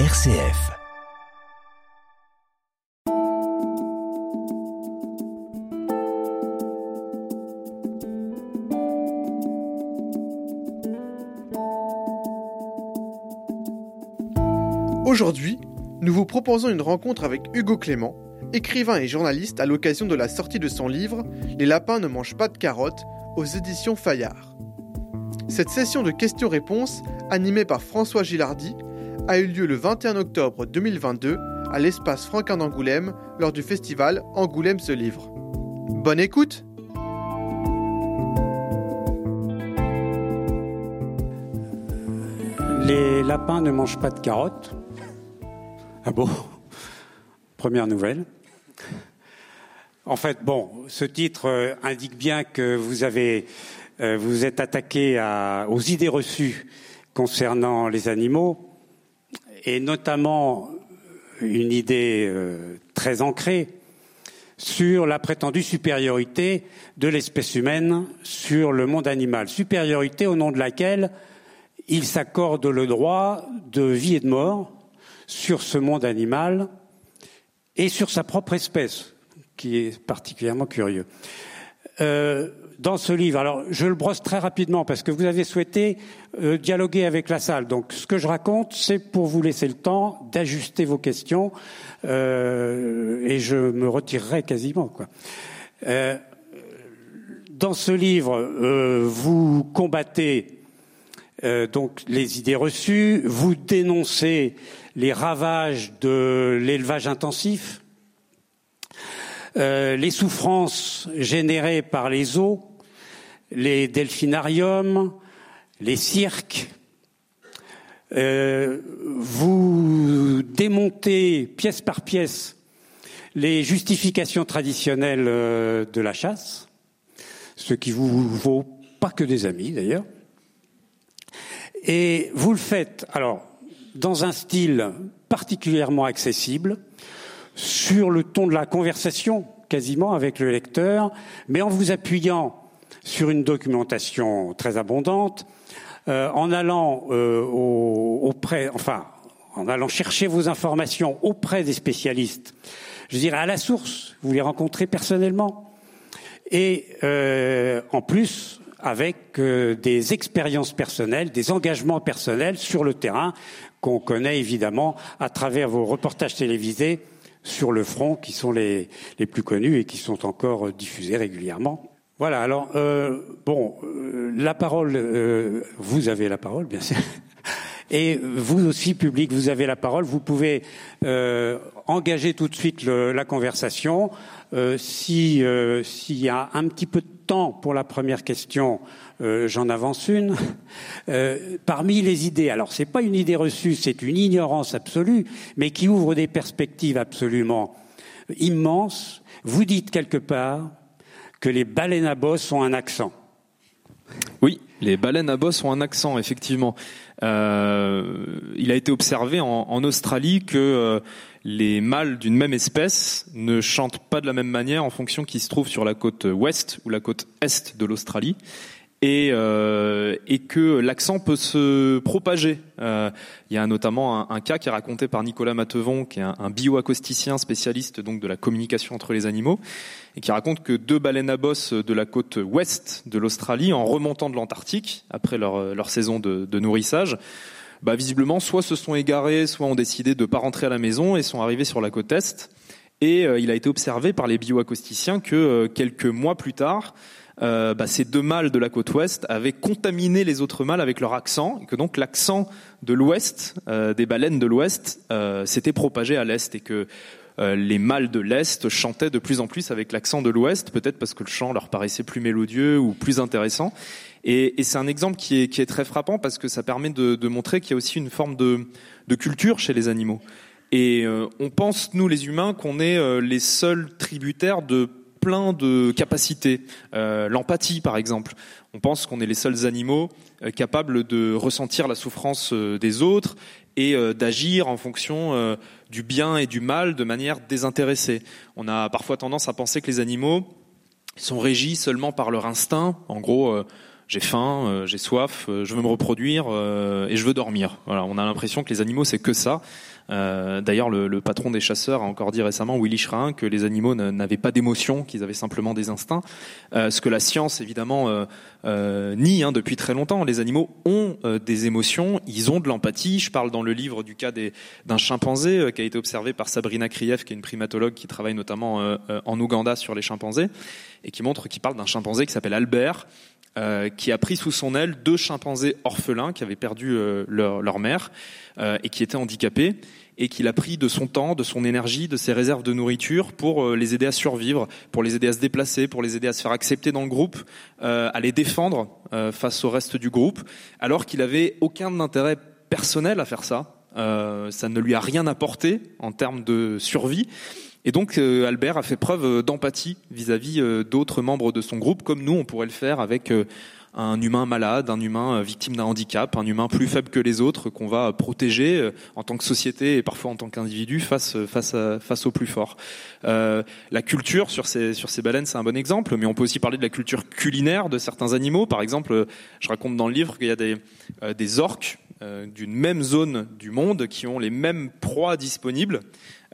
RCF. Aujourd'hui, nous vous proposons une rencontre avec Hugo Clément, écrivain et journaliste à l'occasion de la sortie de son livre Les lapins ne mangent pas de carottes aux éditions Fayard. Cette session de questions-réponses, animée par François Gilardi, a eu lieu le 21 octobre 2022 à l'espace Franquin d'Angoulême lors du festival Angoulême se livre. Bonne écoute Les lapins ne mangent pas de carottes. Ah bon? Première nouvelle. En fait, bon, ce titre euh, indique bien que vous avez, euh, vous êtes attaqué à, aux idées reçues concernant les animaux, et notamment une idée euh, très ancrée sur la prétendue supériorité de l'espèce humaine sur le monde animal. Supériorité au nom de laquelle il s'accorde le droit de vie et de mort sur ce monde animal et sur sa propre espèce, qui est particulièrement curieux. Euh, dans ce livre, alors je le brosse très rapidement parce que vous avez souhaité euh, dialoguer avec la salle. Donc ce que je raconte, c'est pour vous laisser le temps d'ajuster vos questions euh, et je me retirerai quasiment. Quoi. Euh, dans ce livre, vous combattez donc les idées reçues, vous dénoncez les ravages de l'élevage intensif, euh, les souffrances générées par les eaux, les delphinariums, les cirques. Euh, vous démontez pièce par pièce les justifications traditionnelles euh, de la chasse, ce qui vous vaut pas que des amis d'ailleurs. Et vous le faites, alors, dans un style particulièrement accessible, sur le ton de la conversation, quasiment avec le lecteur, mais en vous appuyant sur une documentation très abondante, euh, en allant euh, au, auprès, enfin, en allant chercher vos informations auprès des spécialistes, je dirais à la source, vous les rencontrez personnellement, et euh, en plus avec euh, des expériences personnelles, des engagements personnels sur le terrain qu'on connaît évidemment à travers vos reportages télévisés sur le front, qui sont les, les plus connus et qui sont encore diffusés régulièrement. Voilà, alors, euh, bon, euh, la parole, euh, vous avez la parole, bien sûr. Et vous aussi, public, vous avez la parole. Vous pouvez euh, engager tout de suite la conversation. Euh, si s'il y a un petit peu de temps pour la première question, j'en avance une. parmi les idées, alors c'est pas une idée reçue, c'est une ignorance absolue, mais qui ouvre des perspectives absolument immenses. Vous dites quelque part que les baleines à bosse ont un accent. Oui, les baleines à bosse ont un accent, effectivement. Euh, il a été observé en, Australie que euh, les mâles d'une même espèce ne chantent pas de la même manière en fonction qu'ils se trouvent sur la côte ouest ou la côte est de l'Australie. Et, euh, et, que l'accent peut se propager. Euh, il y a notamment un, cas qui est raconté par Nicolas Matevon, qui est un, bioacousticien spécialiste donc de la communication entre les animaux, et qui raconte que deux baleines à bosse de la côte ouest de l'Australie, en remontant de l'Antarctique après leur, saison de, de nourrissage, bah, visiblement soit se sont égarés, soit ont décidé de ne pas rentrer à la maison et sont arrivés sur la côte est. Et euh, il a été observé par les bioacousticiens que euh, quelques mois plus tard, euh, bah, ces deux mâles de la côte ouest avaient contaminé les autres mâles avec leur accent, et que donc l'accent de l'ouest, euh, des baleines de l'ouest, euh, s'était propagé à l'est, et que les mâles de l'Est chantaient de plus en plus avec l'accent de l'Ouest, peut-être parce que le chant leur paraissait plus mélodieux ou plus intéressant. Et, et c'est un exemple qui est, qui est, très frappant parce que ça permet de, de montrer qu'il y a aussi une forme de, de culture chez les animaux. Et euh, on pense, nous les humains, qu'on est euh, les seuls tributaires de plein de capacités. Euh, L'empathie, par exemple. On pense qu'on est les seuls animaux euh, capables de ressentir la souffrance euh, des autres et d'agir en fonction du bien et du mal de manière désintéressée. On a parfois tendance à penser que les animaux sont régis seulement par leur instinct. En gros, j'ai faim, j'ai soif, je veux me reproduire et je veux dormir. Voilà, on a l'impression que les animaux c'est que ça. Euh, D'ailleurs, le, le, patron des chasseurs a encore dit récemment, Willy Schrein, que les animaux n'avaient pas d'émotions, qu'ils avaient simplement des instincts. Euh, ce que la science, évidemment, euh, euh nie hein, depuis très longtemps. Les animaux ont euh, des émotions, ils ont de l'empathie. Je parle dans le livre du cas d'un chimpanzé euh, qui a été observé par Sabrina Kriev, qui est une primatologue qui travaille notamment en Ouganda sur les chimpanzés, et qui montre, qui parle d'un chimpanzé qui s'appelle Albert, euh, qui a pris sous son aile deux chimpanzés orphelins qui avaient perdu euh, leur, leur, mère euh, et qui étaient handicapés et qu'il a pris de son temps, de son énergie, de ses réserves de nourriture pour les aider à survivre, pour les aider à se déplacer, pour les aider à se faire accepter dans le groupe, à les défendre face au reste du groupe, alors qu'il avait aucun intérêt personnel à faire ça. ça ne lui a rien apporté en termes de survie. Et donc euh, Albert a fait preuve euh, d'empathie vis-à-vis euh, d'autres membres de son groupe, comme nous on pourrait le faire avec un humain malade, un humain victime d'un handicap, un humain plus faible que les autres qu'on va protéger en tant que société et parfois en tant qu'individu face face face au plus fort. Euh, la culture sur ces sur ces baleines c'est un bon exemple, mais on peut aussi parler de la culture culinaire de certains animaux. Par exemple, je raconte dans le livre qu'il y a des des orques d'une même zone du monde qui ont les mêmes proies disponibles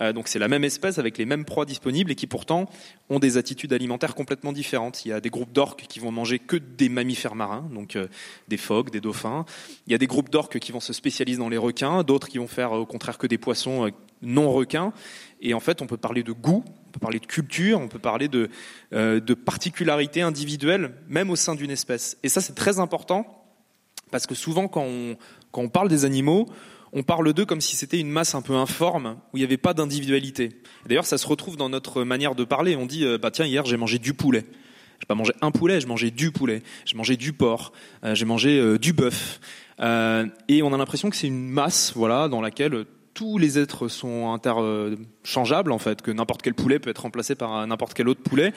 euh, donc c'est la même espèce avec les mêmes proies disponibles et qui pourtant ont des attitudes alimentaires complètement différentes. Il y a des groupes d'orques qui vont manger que des mammifères marins, donc euh, des phoques, des dauphins. Il y a des groupes d'orques qui vont se spécialiser dans les requins, d'autres qui vont faire au contraire que des poissons euh, non requins. Et en fait, on peut parler de goût, on peut parler de culture, on peut parler de, de particularités individuelles, même au sein d'une espèce. Et ça, c'est très important parce que souvent, quand on, quand on parle des animaux, on parle d'eux comme si c'était une masse un peu informe où il n'y avait pas d'individualité. D'ailleurs, ça se retrouve dans notre manière de parler. On dit, euh, bah tiens, hier j'ai mangé du poulet. J'ai pas mangé un poulet, j'ai mangé du poulet. J'ai mangé du porc. Euh, j'ai mangé euh, du bœuf. et on a l'impression que c'est une masse, voilà, dans laquelle tous les êtres sont interchangeables en fait, que n'importe quel poulet peut être remplacé par n'importe quel autre poulet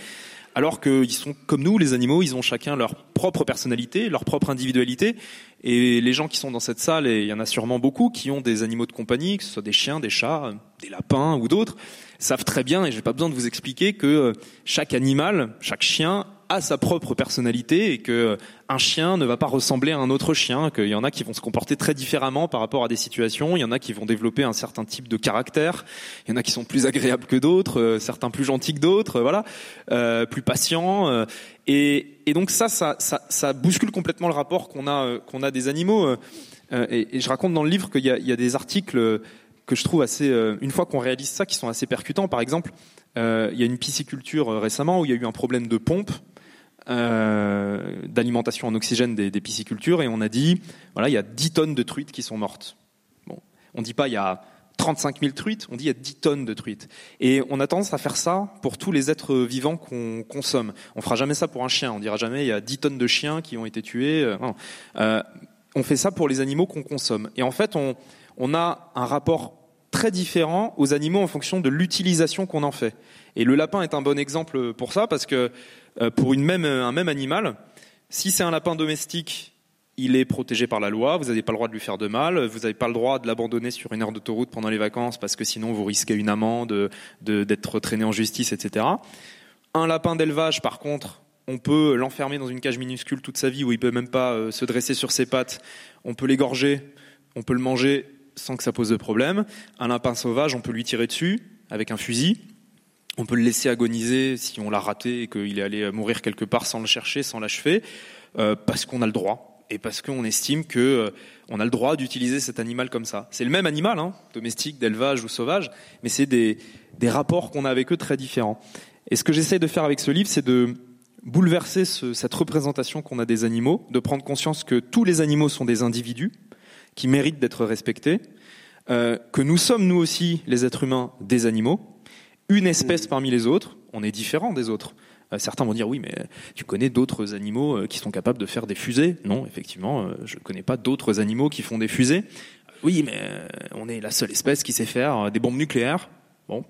alors qu'ils sont comme nous, les animaux, ils ont chacun leur propre personnalité, leur propre individualité. Et les gens qui sont dans cette salle, et il y en a sûrement beaucoup, qui ont des animaux de compagnie, que ce soit des chiens, des chats, des lapins ou d'autres, savent très bien, et j'ai pas besoin de vous expliquer, que euh, chaque animal, chaque chien sa propre personnalité et que euh, un chien ne va pas ressembler à un autre chien, qu'il y en a qui vont se comporter très différemment par rapport à des situations, il y en a qui vont développer un certain type de caractère, il y en a qui sont plus agréables que d'autres, euh, certains plus gentils que d'autres, voilà, euh, plus patients. et, donc ça, ça, bouscule complètement le rapport qu'on a, qu'on a des animaux. Et, je raconte dans le livre qu'il y, a, des articles que je trouve assez, une fois qu'on réalise ça, qui sont assez percutants. Par exemple, il y a une pisciculture récemment où il y a eu un problème de pompe euh, d'alimentation en oxygène des, piscicultures et on a dit voilà il y a 10 tonnes de truites qui sont mortes. Bon, on dit pas il y a 35 000 truites, on dit il y a 10 tonnes de truites. Et on a tendance à faire ça pour tous les êtres vivants qu'on consomme. On fera jamais ça pour un chien. On dira jamais il y a 10 tonnes de chiens qui ont été tués. Euh, euh, on fait ça pour les animaux qu'on consomme. Et en fait, on, on a un rapport très différent aux animaux en fonction de l'utilisation qu'on en fait. Et le lapin est un bon exemple pour ça parce que euh, pour une même, un même animal, si c'est un lapin domestique, il est protégé par la loi, vous n'avez pas le droit de lui faire de mal, vous n'avez pas le droit de l'abandonner sur une aire d'autoroute pendant les vacances parce que sinon vous risquez une amende, d'être traîné en justice, etc. Un lapin d'élevage, par contre, on peut l'enfermer dans une cage minuscule toute sa vie où il peut même pas euh, se dresser sur ses pattes, on peut l'égorger, on peut le manger sans que ça pose de problème. Un lapin sauvage, on peut lui tirer dessus avec un fusil, on peut le laisser agoniser si on l'a raté et qu'il est allé mourir quelque part sans le chercher, sans l'achever, euh, parce qu'on a le droit et parce qu'on estime que euh, on a le droit d'utiliser cet animal comme ça. C'est le même animal, hein, domestique, d'élevage ou sauvage, mais c'est des, des rapports qu'on a avec eux très différents. Et ce que j'essaie de faire avec ce livre, c'est de bouleverser ce, cette représentation qu'on a des animaux, de prendre conscience que tous les animaux sont des individus qui méritent d'être respectés, euh, que nous sommes nous aussi les êtres humains des animaux, une espèce parmi les autres, on est différent des autres. Euh, certains vont dire oui, mais tu connais d'autres animaux euh, qui sont capables de faire des fusées? Non, effectivement, euh, je ne connais pas d'autres animaux qui font des fusées. Oui, mais on est la seule espèce qui sait faire des bombes nucléaires. Bon,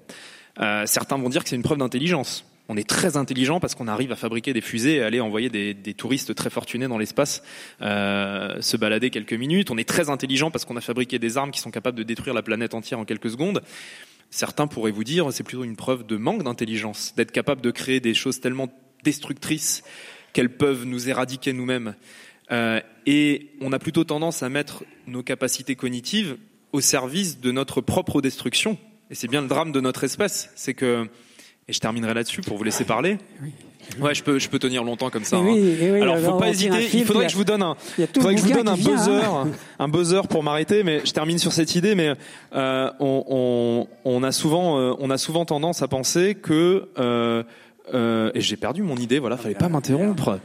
certains vont dire que c'est une preuve d'intelligence. On est très intelligent parce qu'on arrive à fabriquer des fusées et aller envoyer des, touristes très fortunés dans l'espace euh, se balader quelques minutes. On est très intelligent parce qu'on a fabriqué des armes qui sont capables de détruire la planète entière en quelques secondes. Certains pourraient vous dire c'est plutôt une preuve de manque d'intelligence, d'être capable de créer des choses tellement destructrices qu'elles peuvent nous éradiquer nous-mêmes. Euh, et on a plutôt tendance à mettre nos capacités cognitives au service de notre propre destruction. Et c'est bien le drame de notre espèce, c'est que et je terminerai là-dessus pour vous laisser parler. Ouais, je peux, je peux tenir longtemps comme ça. hein. alors, faut pas hésiter. il faudrait que je vous donne un, faudrait que je vous donne un buzzer, hein. un buzzer pour m'arrêter. Mais je termine sur cette idée. Mais euh, on, on, on, a souvent, euh, on a souvent tendance à penser que euh, euh et j'ai perdu mon idée. Voilà, fallait pas m'interrompre.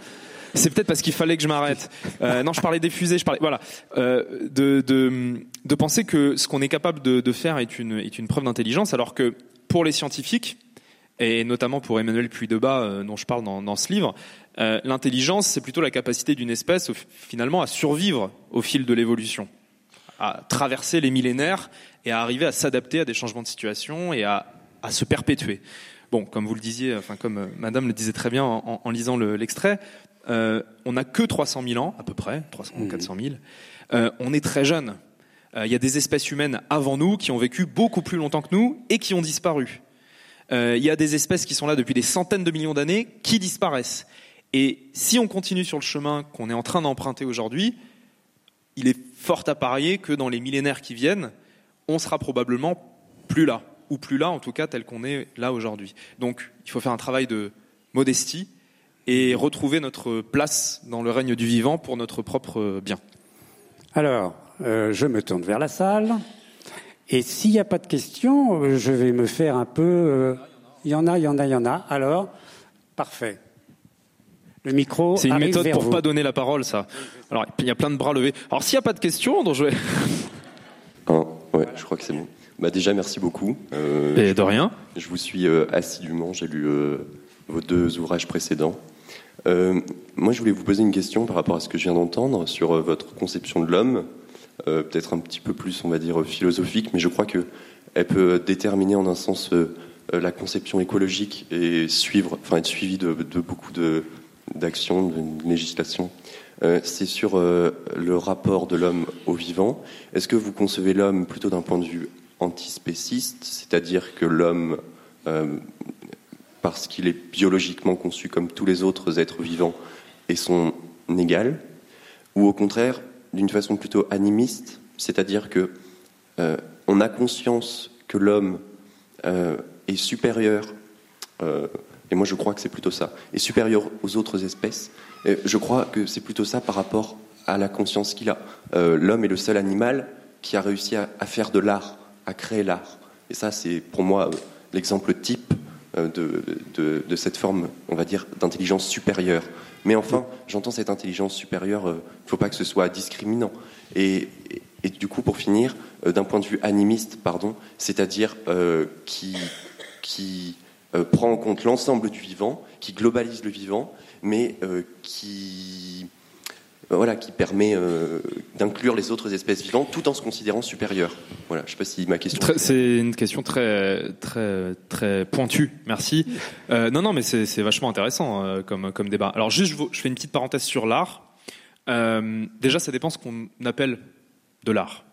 C'est peut-être parce qu'il fallait que je m'arrête. Euh, non, je parlais des fusées, je parlais, voilà, euh, de, de, de penser que ce qu'on est capable de, de faire est une, est une preuve d'intelligence, alors que pour les scientifiques, et notamment pour Emmanuel Puy-Debat, euh, dont je parle dans, dans ce livre, euh, l'intelligence, c'est plutôt la capacité d'une espèce, finalement, à survivre au fil de l'évolution, à traverser les millénaires et à arriver à s'adapter à des changements de situation et à, à se perpétuer. Bon, comme vous le disiez, enfin comme euh, Madame le disait très bien en, en lisant l'extrait, on n'a que 300 000 ans à peu près, 300 ou 400 000. Euh, on est très jeune. Il y a des espèces humaines avant nous qui ont vécu beaucoup plus longtemps que nous et qui ont disparu. Euh, il y a des espèces qui sont là depuis des centaines de millions d'années qui disparaissent. Et si on continue sur le chemin qu'on est en train d'emprunter aujourd'hui, il est fort à parier que dans les millénaires qui viennent, on sera probablement plus là, ou plus là en tout cas tel qu'on est là aujourd'hui. Donc il faut faire un travail de modestie et retrouver notre place dans le règne du vivant pour notre propre bien. Alors, euh, je me tourne vers la salle. Et s'il n'y a pas de questions, euh, je vais me faire un peu. Euh, il y en a, il y en a, il y en a. Alors, parfait. Le micro. C'est une méthode pour vous. pas donner la parole, ça. Alors, il y a plein de bras levés. Alors, s'il n'y a pas de questions, donc je vais. Un, ouais, je crois que c'est bon. Bah déjà, merci beaucoup. Euh, Et de rien. Je vous suis euh, assidûment. J'ai lu euh, vos deux ouvrages précédents. Euh, moi, je voulais vous poser une question par rapport à ce que je viens d'entendre sur euh, votre conception de l'homme, peut-être un petit peu plus, on va dire, philosophique, mais je crois que elle peut déterminer en un sens euh, euh, la conception écologique et suivre, enfin être suivie de, de beaucoup de d'actions, de législation. Euh, c'est sur euh, le rapport de l'homme au vivant. Est-ce que vous concevez l'homme plutôt d'un point de vue antispéciste, c'est-à-dire que l'homme, euh, parce qu'il est biologiquement conçu comme tous les autres êtres vivants, est son égal, ou au contraire d'une façon plutôt animiste, c'est-à-dire que euh, on a conscience que l'homme euh, est supérieur, euh, et moi je crois que c'est plutôt ça, est supérieur aux autres espèces. Et je crois que c'est plutôt ça par rapport à la conscience qu'il a. L'homme est le seul animal qui a réussi à, faire de l'art, à créer l'art. Et ça, c'est pour moi l'exemple type de, de, de cette forme, on va dire, d'intelligence supérieure. Mais enfin, j'entends cette intelligence supérieure, il ne faut pas que ce soit discriminant. Et, du coup, pour finir, euh, d'un point de vue animiste, pardon, c'est-à-dire euh, qui, euh, prend en compte l'ensemble du vivant, qui globalise le vivant, mais euh, qui, euh, voilà, qui permet euh, d'inclure les autres espèces vivantes tout en se considérant supérieur. Voilà, je ne sais pas si ma question. C'est une question très très très pointue. Merci. Euh, non non mais c'est vachement intéressant euh, comme comme débat. Alors juste je, fais une petite parenthèse sur l'art. Euh, déjà ça dépend ce qu'on appelle de l'art.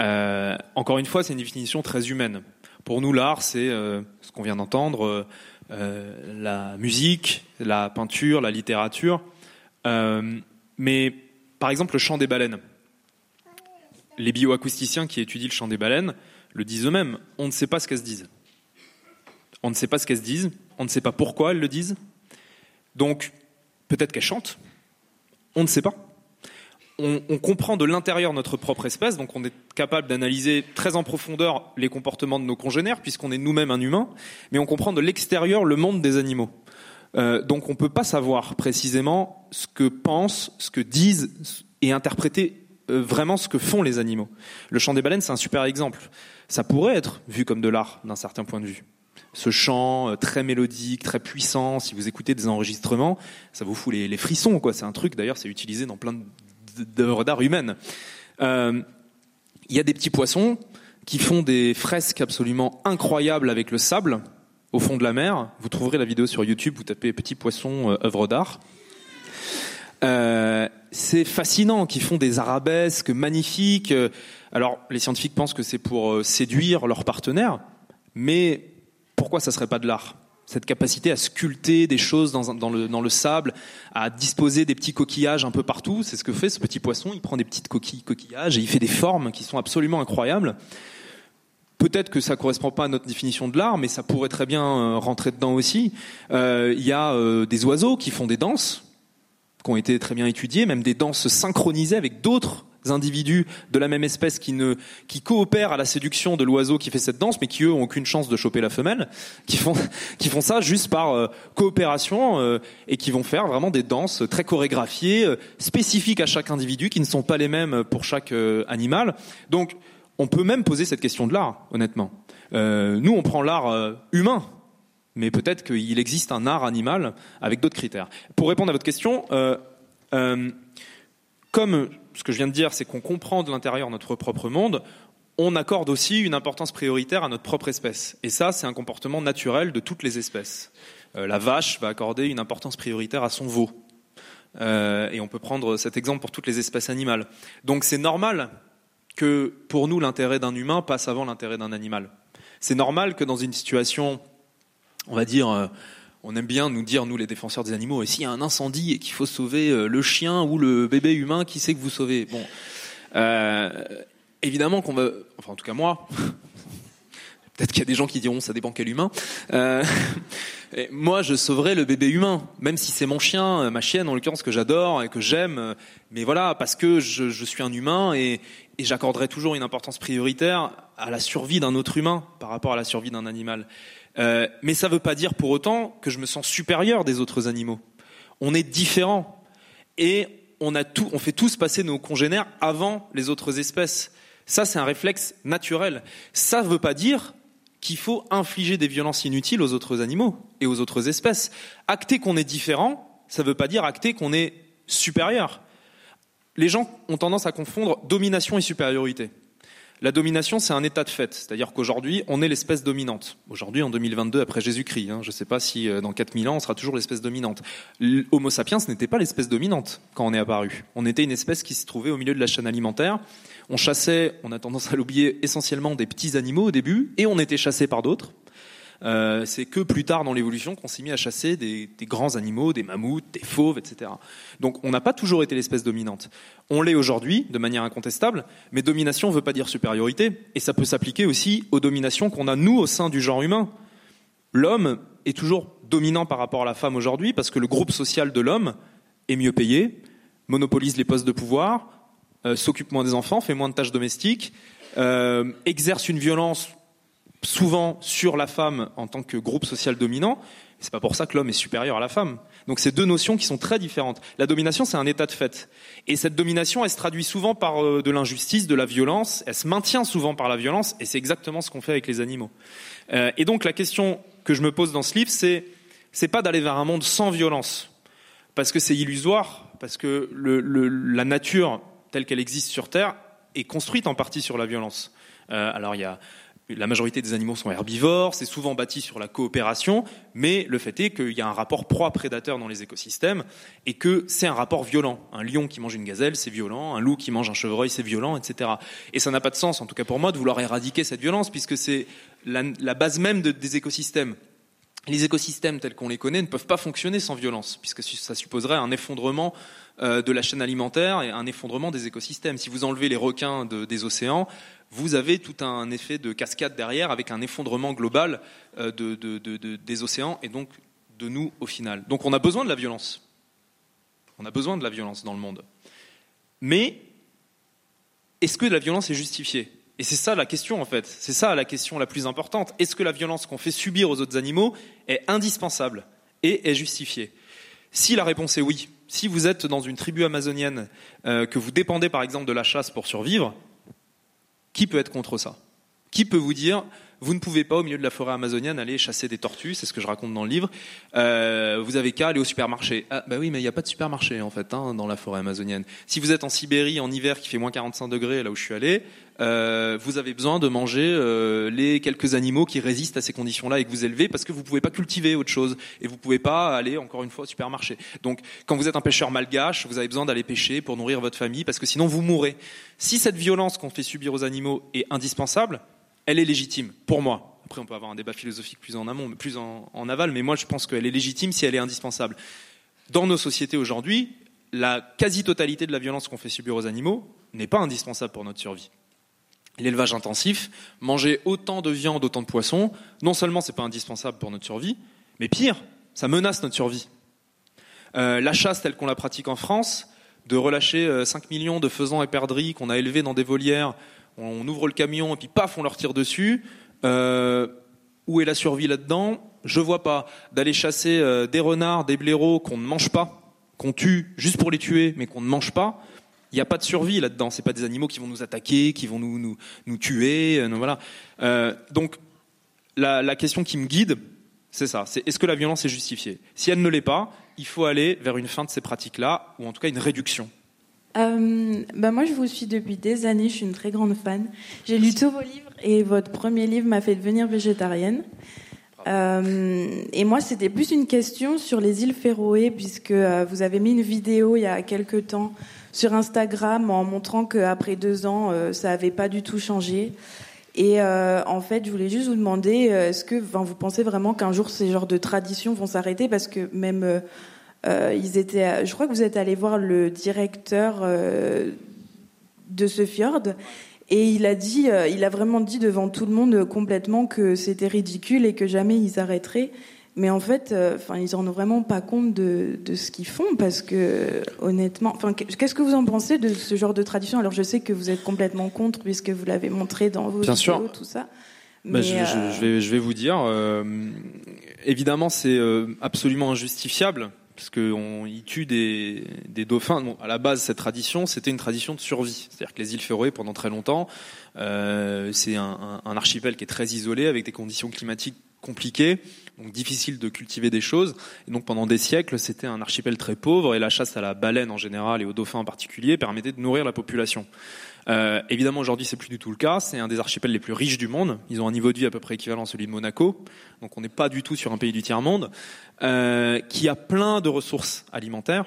Euh, encore une fois c'est une définition très humaine. Pour nous l'art c'est euh, ce qu'on vient d'entendre euh, euh, la musique, la peinture, la littérature. Euh, mais par exemple le chant des baleines les bioacousticiens qui étudient le chant des baleines le disent eux-mêmes. On ne sait pas ce qu'elles se disent. On ne sait pas ce qu'elles se disent. On ne sait pas pourquoi elles le disent. Donc, peut-être qu'elles chantent. On ne sait pas. On, on comprend de l'intérieur notre propre espèce, donc on est capable d'analyser très en profondeur les comportements de nos congénères, puisqu'on est nous-mêmes un humain, mais on comprend de l'extérieur le monde des animaux. Euh, donc on ne peut pas savoir précisément ce que pensent, ce que disent et interpréter euh, vraiment ce que font les animaux. Le chant des baleines, c'est un super exemple. Ça pourrait être vu comme de l'art d'un certain point de vue. Ce chant euh, très mélodique, très puissant, si vous écoutez des enregistrements, ça vous fout les, les frissons. quoi. C'est un truc, d'ailleurs, c'est utilisé dans plein d'œuvres d'art humaines. Il y a des petits poissons qui font des fresques absolument incroyables avec le sable au fond de la mer. Vous trouverez la vidéo sur YouTube, vous tapez petits poissons euh, œuvres d'art. Euh, c'est fascinant, qu'ils font des arabesques magnifiques. Euh, Alors, les scientifiques pensent que c'est pour séduire leurs partenaires, mais pourquoi ça serait pas de l'art? Cette capacité à sculpter des choses dans, dans, le, dans le sable, à disposer des petits coquillages un peu partout. C'est ce que fait ce petit poisson. Il prend des petites coquilles, coquillages et il fait des formes qui sont absolument incroyables. Peut-être que ça correspond pas à notre définition de l'art, mais ça pourrait très bien euh, rentrer dedans aussi. Euh, il y a euh, des oiseaux qui font des danses, qui ont été très bien étudiées, même des danses synchronisées avec d'autres individus de la même espèce qui ne qui coopèrent à la séduction de l'oiseau qui fait cette danse mais qui eux ont aucune chance de choper la femelle qui font qui font ça juste par coopération et qui vont faire vraiment des danses très chorégraphiées spécifiques à chaque individu qui ne sont pas les mêmes pour chaque animal donc on peut même poser cette question de l'art, honnêtement. Euh, nous, on prend l'art euh, humain, mais peut-être qu'il existe un art animal avec d'autres critères. Pour répondre à votre question, euh, comme ce que je viens de dire, c'est qu'on comprend de l'intérieur notre propre monde, on accorde aussi une importance prioritaire à notre propre espèce. Et ça, c'est un comportement naturel de toutes les espèces. la vache va accorder une importance prioritaire à son veau. et on peut prendre cet exemple pour toutes les espèces animales. Donc c'est normal que pour nous l'intérêt d'un humain passe avant l'intérêt d'un animal. C'est normal que dans une situation, on va dire, euh, on aime bien nous dire, nous les défenseurs des animaux, et s'il y a un incendie et qu'il faut sauver euh, le chien ou le bébé humain, qui sait que vous sauvez? Bon, euh, évidemment qu'on va, enfin en tout cas moi, peut-être qu'il y a des gens qui diront ça dépend quel humain. moi, je sauverai le bébé humain, même si c'est mon chien, ma chienne en l'occurrence que j'adore et que j'aime. Mais voilà, parce que je, je, suis un humain et, et j'accorderai toujours une importance prioritaire à la survie d'un autre humain par rapport à la survie d'un animal. Euh, mais ça ne veut pas dire pour autant que je me sens supérieur des autres animaux. On est différents et on fait tous passer nos congénères avant les autres espèces. Ça, c'est un réflexe naturel. Ça ne veut pas dire qu'il faut infliger des violences inutiles aux autres animaux et aux autres espèces. Acter qu'on est différent, ça ne veut pas dire acter qu'on est supérieur les gens ont tendance à confondre domination et supériorité. La domination, c'est un état de fait, c'est-à-dire qu'aujourd'hui, on est l'espèce dominante. Aujourd'hui, en 2022, après Jésus-Christ, hein, je ne sais pas si euh, dans 4000 ans, on sera toujours l'espèce dominante. L'Homo sapiens n'était pas l'espèce dominante quand on est apparu. On était une espèce qui se trouvait au milieu de la chaîne alimentaire. On chassait, on a tendance à l'oublier, essentiellement des petits animaux au début, et on était chassé par d'autres. Euh, c'est que plus tard dans l'évolution qu'on s'est mis à chasser des, grands animaux, des mammouths, des fauves, etc. Donc on n'a pas toujours été l'espèce dominante. On l'est aujourd'hui, de manière incontestable, mais domination ne veut pas dire supériorité, et ça peut s'appliquer aussi aux dominations qu'on a nous au sein du genre humain. L'homme est toujours dominant par rapport à la femme aujourd'hui parce que le groupe social de l'homme est mieux payé, monopolise les postes de pouvoir, euh, s'occupe moins des enfants, fait moins de tâches domestiques, euh, exerce une violence souvent sur la femme en tant que groupe social dominant. C'est pas pour ça que l'homme est supérieur à la femme. Donc c'est deux notions qui sont très différentes. La domination, c'est un état de fait. Et cette domination, elle se traduit souvent par euh, de l'injustice, de la violence. Elle se maintient souvent par la violence. Et c'est exactement ce qu'on fait avec les animaux. Euh, et donc la question que je me pose dans ce livre, c'est c'est pas d'aller vers un monde sans violence, parce que c'est illusoire, parce que le, le, la nature telle qu'elle existe sur Terre est construite en partie sur la violence. Euh, alors il y a la majorité des animaux sont herbivores, c'est souvent bâti sur la coopération, mais le fait est qu'il y a un rapport proie-prédateur dans les écosystèmes et que c'est un rapport violent. Un lion qui mange une gazelle, c'est violent, un loup qui mange un chevreuil, c'est violent, etc. Et ça n'a pas de sens, en tout cas pour moi, de vouloir éradiquer cette violence, puisque c'est la, base même des écosystèmes. Les écosystèmes tels qu'on les connaît ne peuvent pas fonctionner sans violence, puisque ça supposerait un effondrement euh, de la chaîne alimentaire et un effondrement des écosystèmes. Si vous enlevez les requins des océans, vous avez tout un effet de cascade derrière avec un effondrement global euh, des océans et donc de nous au final. Donc on a besoin de la violence. On a besoin de la violence dans le monde. Mais est-ce que la violence est justifiée? Et c'est ça la question en fait. C'est ça la question la plus importante. Est-ce que la violence qu'on fait subir aux autres animaux est indispensable et est justifiée? Si la réponse est oui, si vous êtes dans une tribu amazonienne, euh, que vous dépendez par exemple de la chasse pour survivre, qui peut être contre ça? Qui peut vous dire vous ne pouvez pas, au milieu de la forêt amazonienne, aller chasser des tortues, c'est ce que je raconte dans le livre. Euh, vous avez qu'à aller au supermarché. Ah, bah oui, mais il n'y a pas de supermarché, en fait, hein, dans la forêt amazonienne. Si vous êtes en Sibérie, en hiver, qui fait moins 45 degrés, là où je suis allé, euh, vous avez besoin de manger euh, les quelques animaux qui résistent à ces conditions-là et que vous élevez, parce que vous ne pouvez pas cultiver autre chose. Et vous ne pouvez pas aller, encore une fois, au supermarché. Donc, quand vous êtes un pêcheur malgache, vous avez besoin d'aller pêcher pour nourrir votre famille, parce que sinon vous mourrez. Si cette violence qu'on fait subir aux animaux est indispensable, elle est légitime, pour moi. après, on peut avoir un débat philosophique plus en amont, plus en, aval, mais moi, je pense qu'elle est légitime si elle est indispensable. Dans nos sociétés aujourd'hui, la quasi-totalité de la violence qu'on fait subir aux animaux n'est pas indispensable pour notre survie. L'élevage intensif, manger autant de viande, autant de poissons, non seulement c'est pas indispensable pour notre survie, mais pire, ça menace notre survie. Euh, la chasse telle qu'on la pratique en France, de relâcher 5 euh, millions de faisans et perdrix qu'on a élevés dans des volières, on ouvre le camion et puis paf, on leur tire dessus. Euh, où est la survie là-dedans? Je vois pas. D'aller chasser euh, des renards, des blaireaux qu'on ne mange pas, qu'on tue juste pour les tuer, mais qu'on ne mange pas. Il n'y a pas de survie là-dedans. C'est pas des animaux qui vont nous attaquer, qui vont nous nous, nous tuer. Euh, voilà. Donc la, la question qui me guide, c'est ça. C'est est-ce que la violence est justifiée? Si elle ne l'est pas, il faut aller vers une fin de ces pratiques-là, ou en tout cas une réduction. Euh, bah moi, je vous suis depuis des années. Je suis une très grande fan. J'ai lu tous vos livres et votre premier livre m'a fait devenir végétarienne. Euh, et moi, c'était plus une question sur les îles Féroé, puisque euh, vous avez mis une vidéo il y a quelques temps sur Instagram en montrant qu'après deux ans, ça n'avait pas du tout changé. Et en fait, je voulais juste vous demander, est-ce que vous pensez vraiment qu'un jour ces genres de traditions vont s'arrêter? Parce que même euh, ils étaient, je crois que vous êtes allé voir le directeur euh, de ce fjord et il a dit, euh, il a vraiment dit devant tout le monde complètement que c'était ridicule et que jamais ils arrêteraient. Mais en fait, enfin, ils en ont vraiment pas compte de, de ce qu'ils font parce que honnêtement, enfin, qu'est-ce que vous en pensez de ce genre de tradition? Alors, je sais que vous êtes complètement contre puisque vous l'avez montré dans vos Bien vidéos, sûr. tout ça. Bah, je, je, je, vais, je vais vous dire, évidemment, c'est absolument injustifiable parce qu'on y tue des, dauphins. Bon, à la base, cette tradition, c'était une tradition de survie. C'est-à-dire que les îles Féroé, pendant très longtemps, euh, c'est un, archipel qui est très isolé, avec des conditions climatiques compliquées, donc difficile de cultiver des choses. Et donc pendant des siècles, c'était un archipel très pauvre, et la chasse à la baleine en général et aux dauphins en particulier permettait de nourrir la population. Euh, évidemment, aujourd'hui, c'est plus du tout le cas. C'est un des archipels les plus riches du monde. Ils ont un niveau de vie à peu près équivalent à celui de Monaco. Donc, on n'est pas du tout sur un pays du tiers monde euh, qui a plein de ressources alimentaires.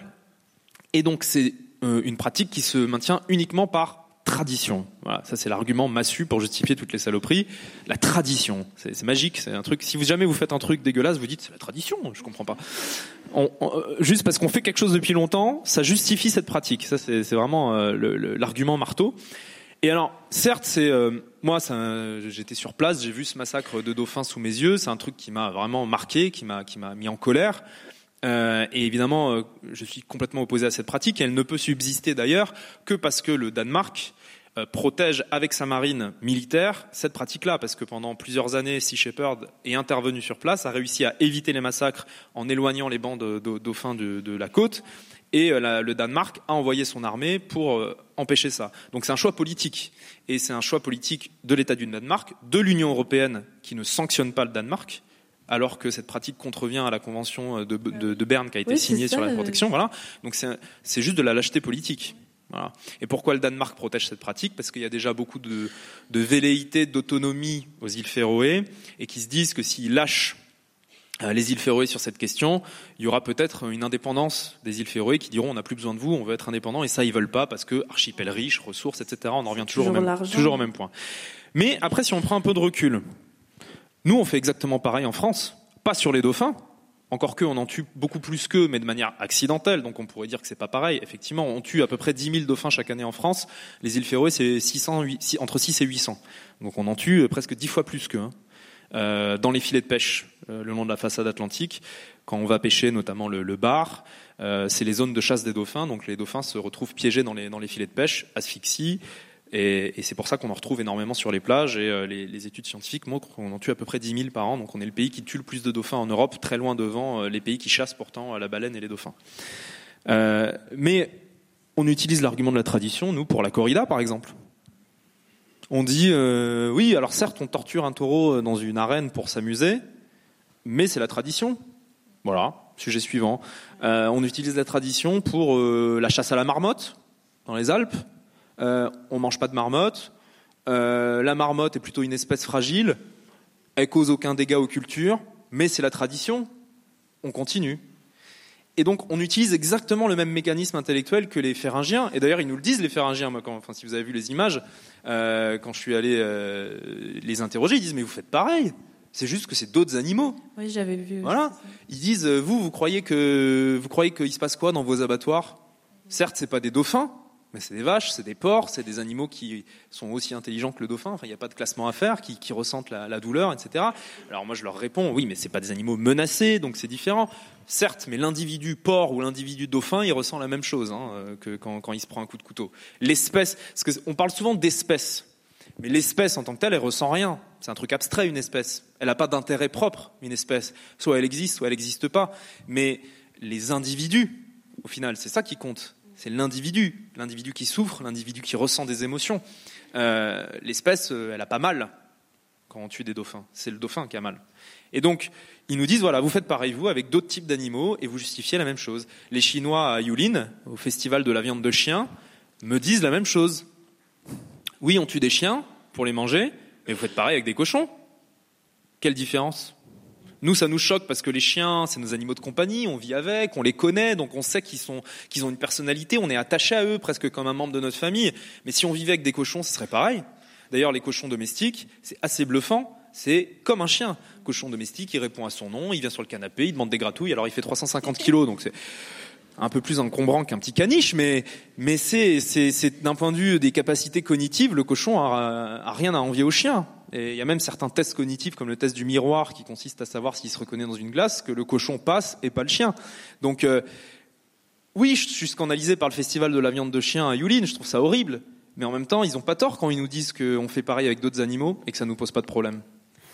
Et donc, c'est euh, une pratique qui se maintient uniquement par tradition. Voilà, ça c'est l'argument massu pour justifier toutes les saloperies. La tradition, c'est magique, c'est un truc. Si vous jamais vous faites un truc dégueulasse, vous dites c'est la tradition. Je comprends pas. On, on, juste parce qu'on fait quelque chose depuis longtemps, ça justifie cette pratique. Ça c'est vraiment euh, l'argument marteau. Et alors, certes, c'est euh, moi, j'étais sur place, j'ai vu ce massacre de dauphins sous mes yeux. C'est un truc qui m'a vraiment marqué, qui m'a qui m'a mis en colère. Euh, et évidemment, euh, je suis complètement opposé à cette pratique. Elle ne peut subsister d'ailleurs que parce que le Danemark euh, protège avec sa marine militaire cette pratique-là, parce que pendant plusieurs années, Sea Shepherd est intervenu sur place, a réussi à éviter les massacres en éloignant les bandes de dauphins de, la côte, et le Danemark a envoyé son armée pour empêcher ça. Donc c'est un choix politique, et c'est un choix politique de l'État du Danemark, de l'Union européenne qui ne sanctionne pas le Danemark, alors que cette pratique contrevient à la convention de, de, de Berne qui a été oui, signée ça, sur la protection. Voilà. Donc c'est juste de la lâcheté politique. Voilà. Et pourquoi le Danemark protège cette pratique? Parce qu'il y a déjà beaucoup de, de velléités d'autonomie aux îles Féroé et qui se disent que s'ils lâchent les îles Féroé sur cette question, il y aura peut-être une indépendance des îles Féroé qui diront on n'a plus besoin de vous, on veut être indépendant et ça ils veulent pas parce que archipel riche, ressources, etc. On en revient toujours, toujours au, même, toujours au même point. Mais après, si on prend un peu de recul, nous on fait exactement pareil en France, pas sur les dauphins, encore que on en tue beaucoup plus qu'eux, mais de manière accidentelle, donc on pourrait dire que c'est pas pareil. Effectivement, on tue à peu près 10 000 dauphins chaque année en France. Les îles Féroé, c'est 600, 8, entre 6 et 800. Donc on en tue presque 10 fois plus qu'eux. Hein. Euh, dans les filets de pêche, euh, le long de la façade atlantique, quand on va pêcher notamment le, bar, euh, c'est les zones de chasse des dauphins, donc les dauphins se retrouvent piégés dans les, dans les filets de pêche, asphyxient, et, c'est pour ça qu'on en retrouve énormément sur les plages. Et euh, les, études scientifiques montrent qu'on en tue à peu près 10 000 par an. Donc on est le pays qui tue le plus de dauphins en Europe, très loin devant euh, les pays qui chassent pourtant la baleine et les dauphins. Euh, mais on utilise l'argument de la tradition, nous, pour la corrida, par exemple. On dit, euh, oui, alors certes, on torture un taureau dans une arène pour s'amuser, mais c'est la tradition. Voilà, sujet suivant. Euh, on utilise la tradition pour euh, la chasse à la marmotte dans les Alpes. Euh, on mange pas de marmotte. Euh, la marmotte est plutôt une espèce fragile. Elle cause aucun dégât aux cultures, mais c'est la tradition. On continue. Et donc, on utilise exactement le même mécanisme intellectuel que les Féringiens. Et d'ailleurs, ils nous le disent, les Féringiens. Moi, quand, enfin, si vous avez vu les images, euh, quand je suis allé euh, les interroger, ils disent mais vous faites pareil. C'est juste que c'est d'autres animaux. Oui, j'avais vu. Voilà. Ils disent, vous, vous croyez que vous croyez qu'il se passe quoi dans vos abattoirs? Certes, c'est pas des dauphins, mais c'est des vaches, c'est des porcs, c'est des animaux qui sont aussi intelligents que le dauphin. Il n'y a pas de classement à faire, qui, ressentent la, douleur, etc. Alors moi, je leur réponds, oui, mais c'est pas des animaux menacés, donc c'est différent. Certes, mais l'individu porc ou l'individu dauphin, il ressent la même chose hein, euh, que quand, il se prend un coup de couteau. L'espèce, parce parle souvent d'espèce, mais l'espèce en tant que telle, elle ressent rien. C'est un truc abstrait, une espèce. Elle n'a pas d'intérêt propre, une espèce. Soit elle existe, soit elle n'existe pas. Mais les individus, au final, c'est ça qui compte c'est l'individu, l'individu qui souffre, l'individu qui ressent des émotions. Euh, L'espèce, euh, elle a pas mal quand on tue des dauphins. C'est le dauphin qui a mal. Et donc, ils nous disent, voilà, vous faites pareil, vous, avec d'autres types d'animaux, et vous justifiez la même chose. Les Chinois à Yulin, au festival de la viande de chien, me disent la même chose. Oui, on tue des chiens pour les manger, mais vous faites pareil avec des cochons. Quelle différence? Nous, ça nous choque parce que les chiens, c'est nos animaux de compagnie, on vit avec, on les connaît, donc on sait qu'ils ont une personnalité, on est attaché à eux presque comme un membre de notre famille. Mais si on vivait avec des cochons, ce serait pareil. D'ailleurs, les cochons domestiques, c'est assez bluffant. C'est comme un chien. Cochon domestique, il répond à son nom, il vient sur le canapé, il demande des gratouilles. Alors, il fait 350 kilos, donc c'est un peu plus encombrant qu'un petit caniche, mais, c'est, c'est, d'un point de vue des capacités cognitives, le cochon a, a rien à envier au chien. Et il y a même certains tests cognitifs, comme le test du miroir, qui consiste à savoir s'il se reconnaît dans une glace, que le cochon passe et pas le chien. Donc, euh, oui, je suis scandalisé par le festival de la viande de chien à Yulin, je trouve ça horrible. Mais en même temps, ils n'ont pas tort quand ils nous disent qu'on fait pareil avec d'autres animaux et que ça ne nous pose pas de problème.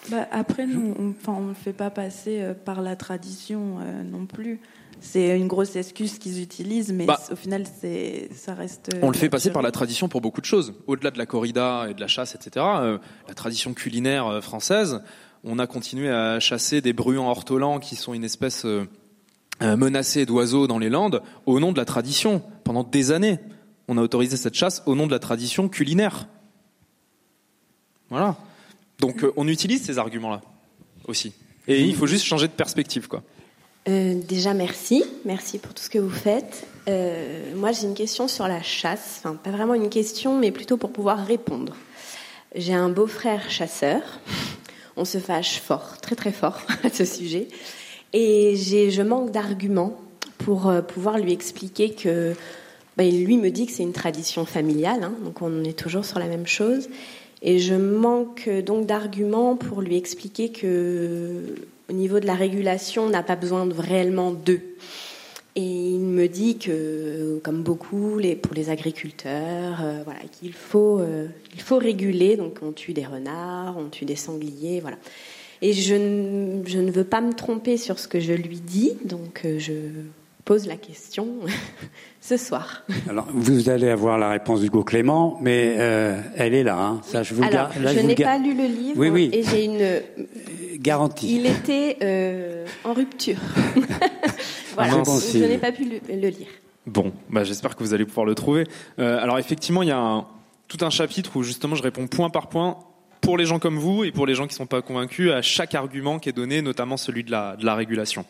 Bah après, nous, on ne fait pas passer euh, par la tradition euh, non plus c'est une grosse excuse qu'ils utilisent, mais bah, au final, ça reste. On le fait passer par la tradition pour beaucoup de choses. Au-delà de la corrida et de la chasse, etc., euh, la tradition culinaire euh, française, on a continué à chasser des bruants ortolans qui sont une espèce euh, menacée d'oiseaux dans les Landes au nom de la tradition. Pendant des années, on a autorisé cette chasse au nom de la tradition culinaire. Voilà. Donc on utilise ces arguments-là aussi. Et il faut juste changer de perspective, quoi. Euh, déjà, merci. Merci pour tout ce que vous faites. Euh, moi, j'ai une question sur la chasse. Enfin, pas vraiment une question, mais plutôt pour pouvoir répondre. J'ai un beau-frère chasseur. On se fâche fort, très très fort à ce sujet. Et je manque d'arguments pour euh, pouvoir lui expliquer que. Bah, lui me dit que c'est une tradition familiale, hein, donc on est toujours sur la même chose. Et je manque donc d'arguments pour lui expliquer que au niveau de la régulation, on n'a pas besoin de réellement d'eux. Et il me dit que, comme beaucoup, pour les agriculteurs, euh, voilà, qu'il faut, euh, il faut réguler. Donc, on tue des renards, on tue des sangliers, voilà. Et je, je ne veux pas me tromper sur ce que je lui dis, donc euh, je pose la question ce soir. Alors, vous allez avoir la réponse d'Hugo Clément, mais elle est là. Hein. Ça, je vous Alors, je, n'ai pas lu le livre oui, oui. et j'ai une Garantie. Il était euh, en rupture. voilà, je n'ai pas pu le, lire. Bon, bah, j'espère que vous allez pouvoir le trouver. Euh, alors effectivement, il y a tout un chapitre où justement je réponds point par point pour les gens comme vous et pour les gens qui ne sont pas convaincus à chaque argument qui est donné, notamment celui de la, de la régulation.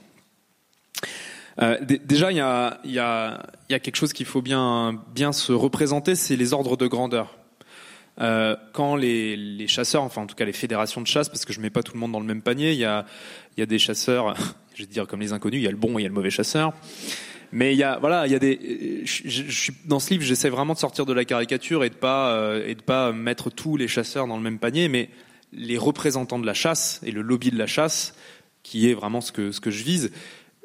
Euh, déjà, il y a, quelque chose qu'il faut bien, se représenter, c'est les ordres de grandeur. Euh, quand les, chasseurs, enfin en tout cas les fédérations de chasse, parce que je mets pas tout le monde dans le même panier, il y a, des chasseurs, je vais dire comme les inconnus, il y a le bon et il y a le mauvais chasseur. Mais il y a, voilà, il y a des. Dans ce livre, j'essaie vraiment de sortir de la caricature et de pas euh, pas mettre tous les chasseurs dans le même panier, mais les représentants de la chasse et le lobby de la chasse, qui est vraiment ce que je vise,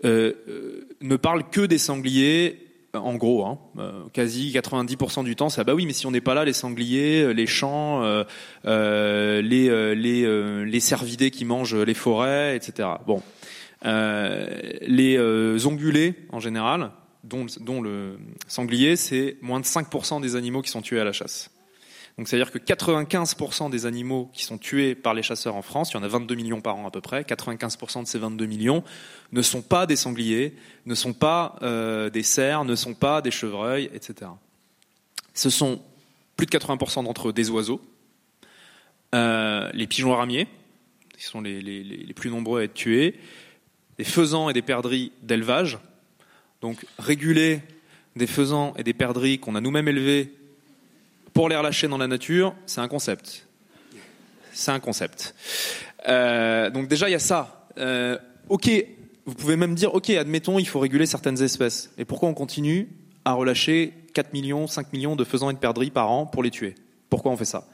ne parlent que des sangliers en gros, hein, euh, quasi 90% du temps, ah bah oui, mais si on n'est pas là, les sangliers, euh, les champs, euh, les cervidés qui mangent les forêts, etc. Bon, les ongulés en général, dont dont le sanglier, c'est moins de 5% des animaux qui sont tués à la chasse. Donc c'est-à-dire que 95% des animaux qui sont tués par les chasseurs en France, il y en a 22 millions par an à peu près, 95% de ces 22 millions ne sont pas des sangliers, ne sont pas euh, des cerfs, ne sont pas des chevreuils, etc. Ce sont plus de 80% d'entre eux des oiseaux, euh, les pigeons ramiers, qui sont les, plus nombreux à être tués, des faisans et des perdrix d'élevage. Donc réguler des faisans et des perdrix qu'on a nous-mêmes élevés pour les relâcher dans la nature, c'est un concept. C'est un concept. Euh, donc déjà, il y a ça. Euh, ok, vous pouvez même dire, ok, admettons, il faut réguler certaines espèces. Et pourquoi on continue à relâcher 4 millions, 5 millions de faisans et de perdrix par an pour les tuer? Pourquoi on fait ça?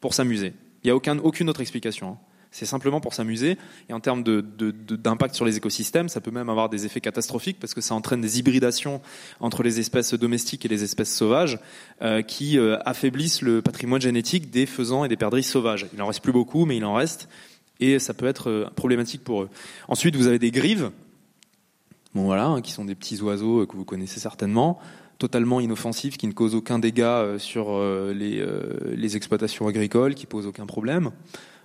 Pour s'amuser. Il n'y a aucun, aucune autre explication. hein. C'est simplement pour s'amuser. Et en termes d'impact sur les écosystèmes, ça peut même avoir des effets catastrophiques parce que ça entraîne des hybridations entre les espèces domestiques et les espèces sauvages euh, qui euh, affaiblissent le patrimoine génétique des faisans et des perdrix sauvages. Il en reste plus beaucoup, mais il en reste. Et ça peut être euh, problématique pour eux. Ensuite, vous avez des grives. Bon voilà, hein, qui sont des petits oiseaux que vous connaissez certainement, totalement inoffensifs, qui ne causent aucun dégât sur les, les exploitations agricoles, qui posent aucun problème.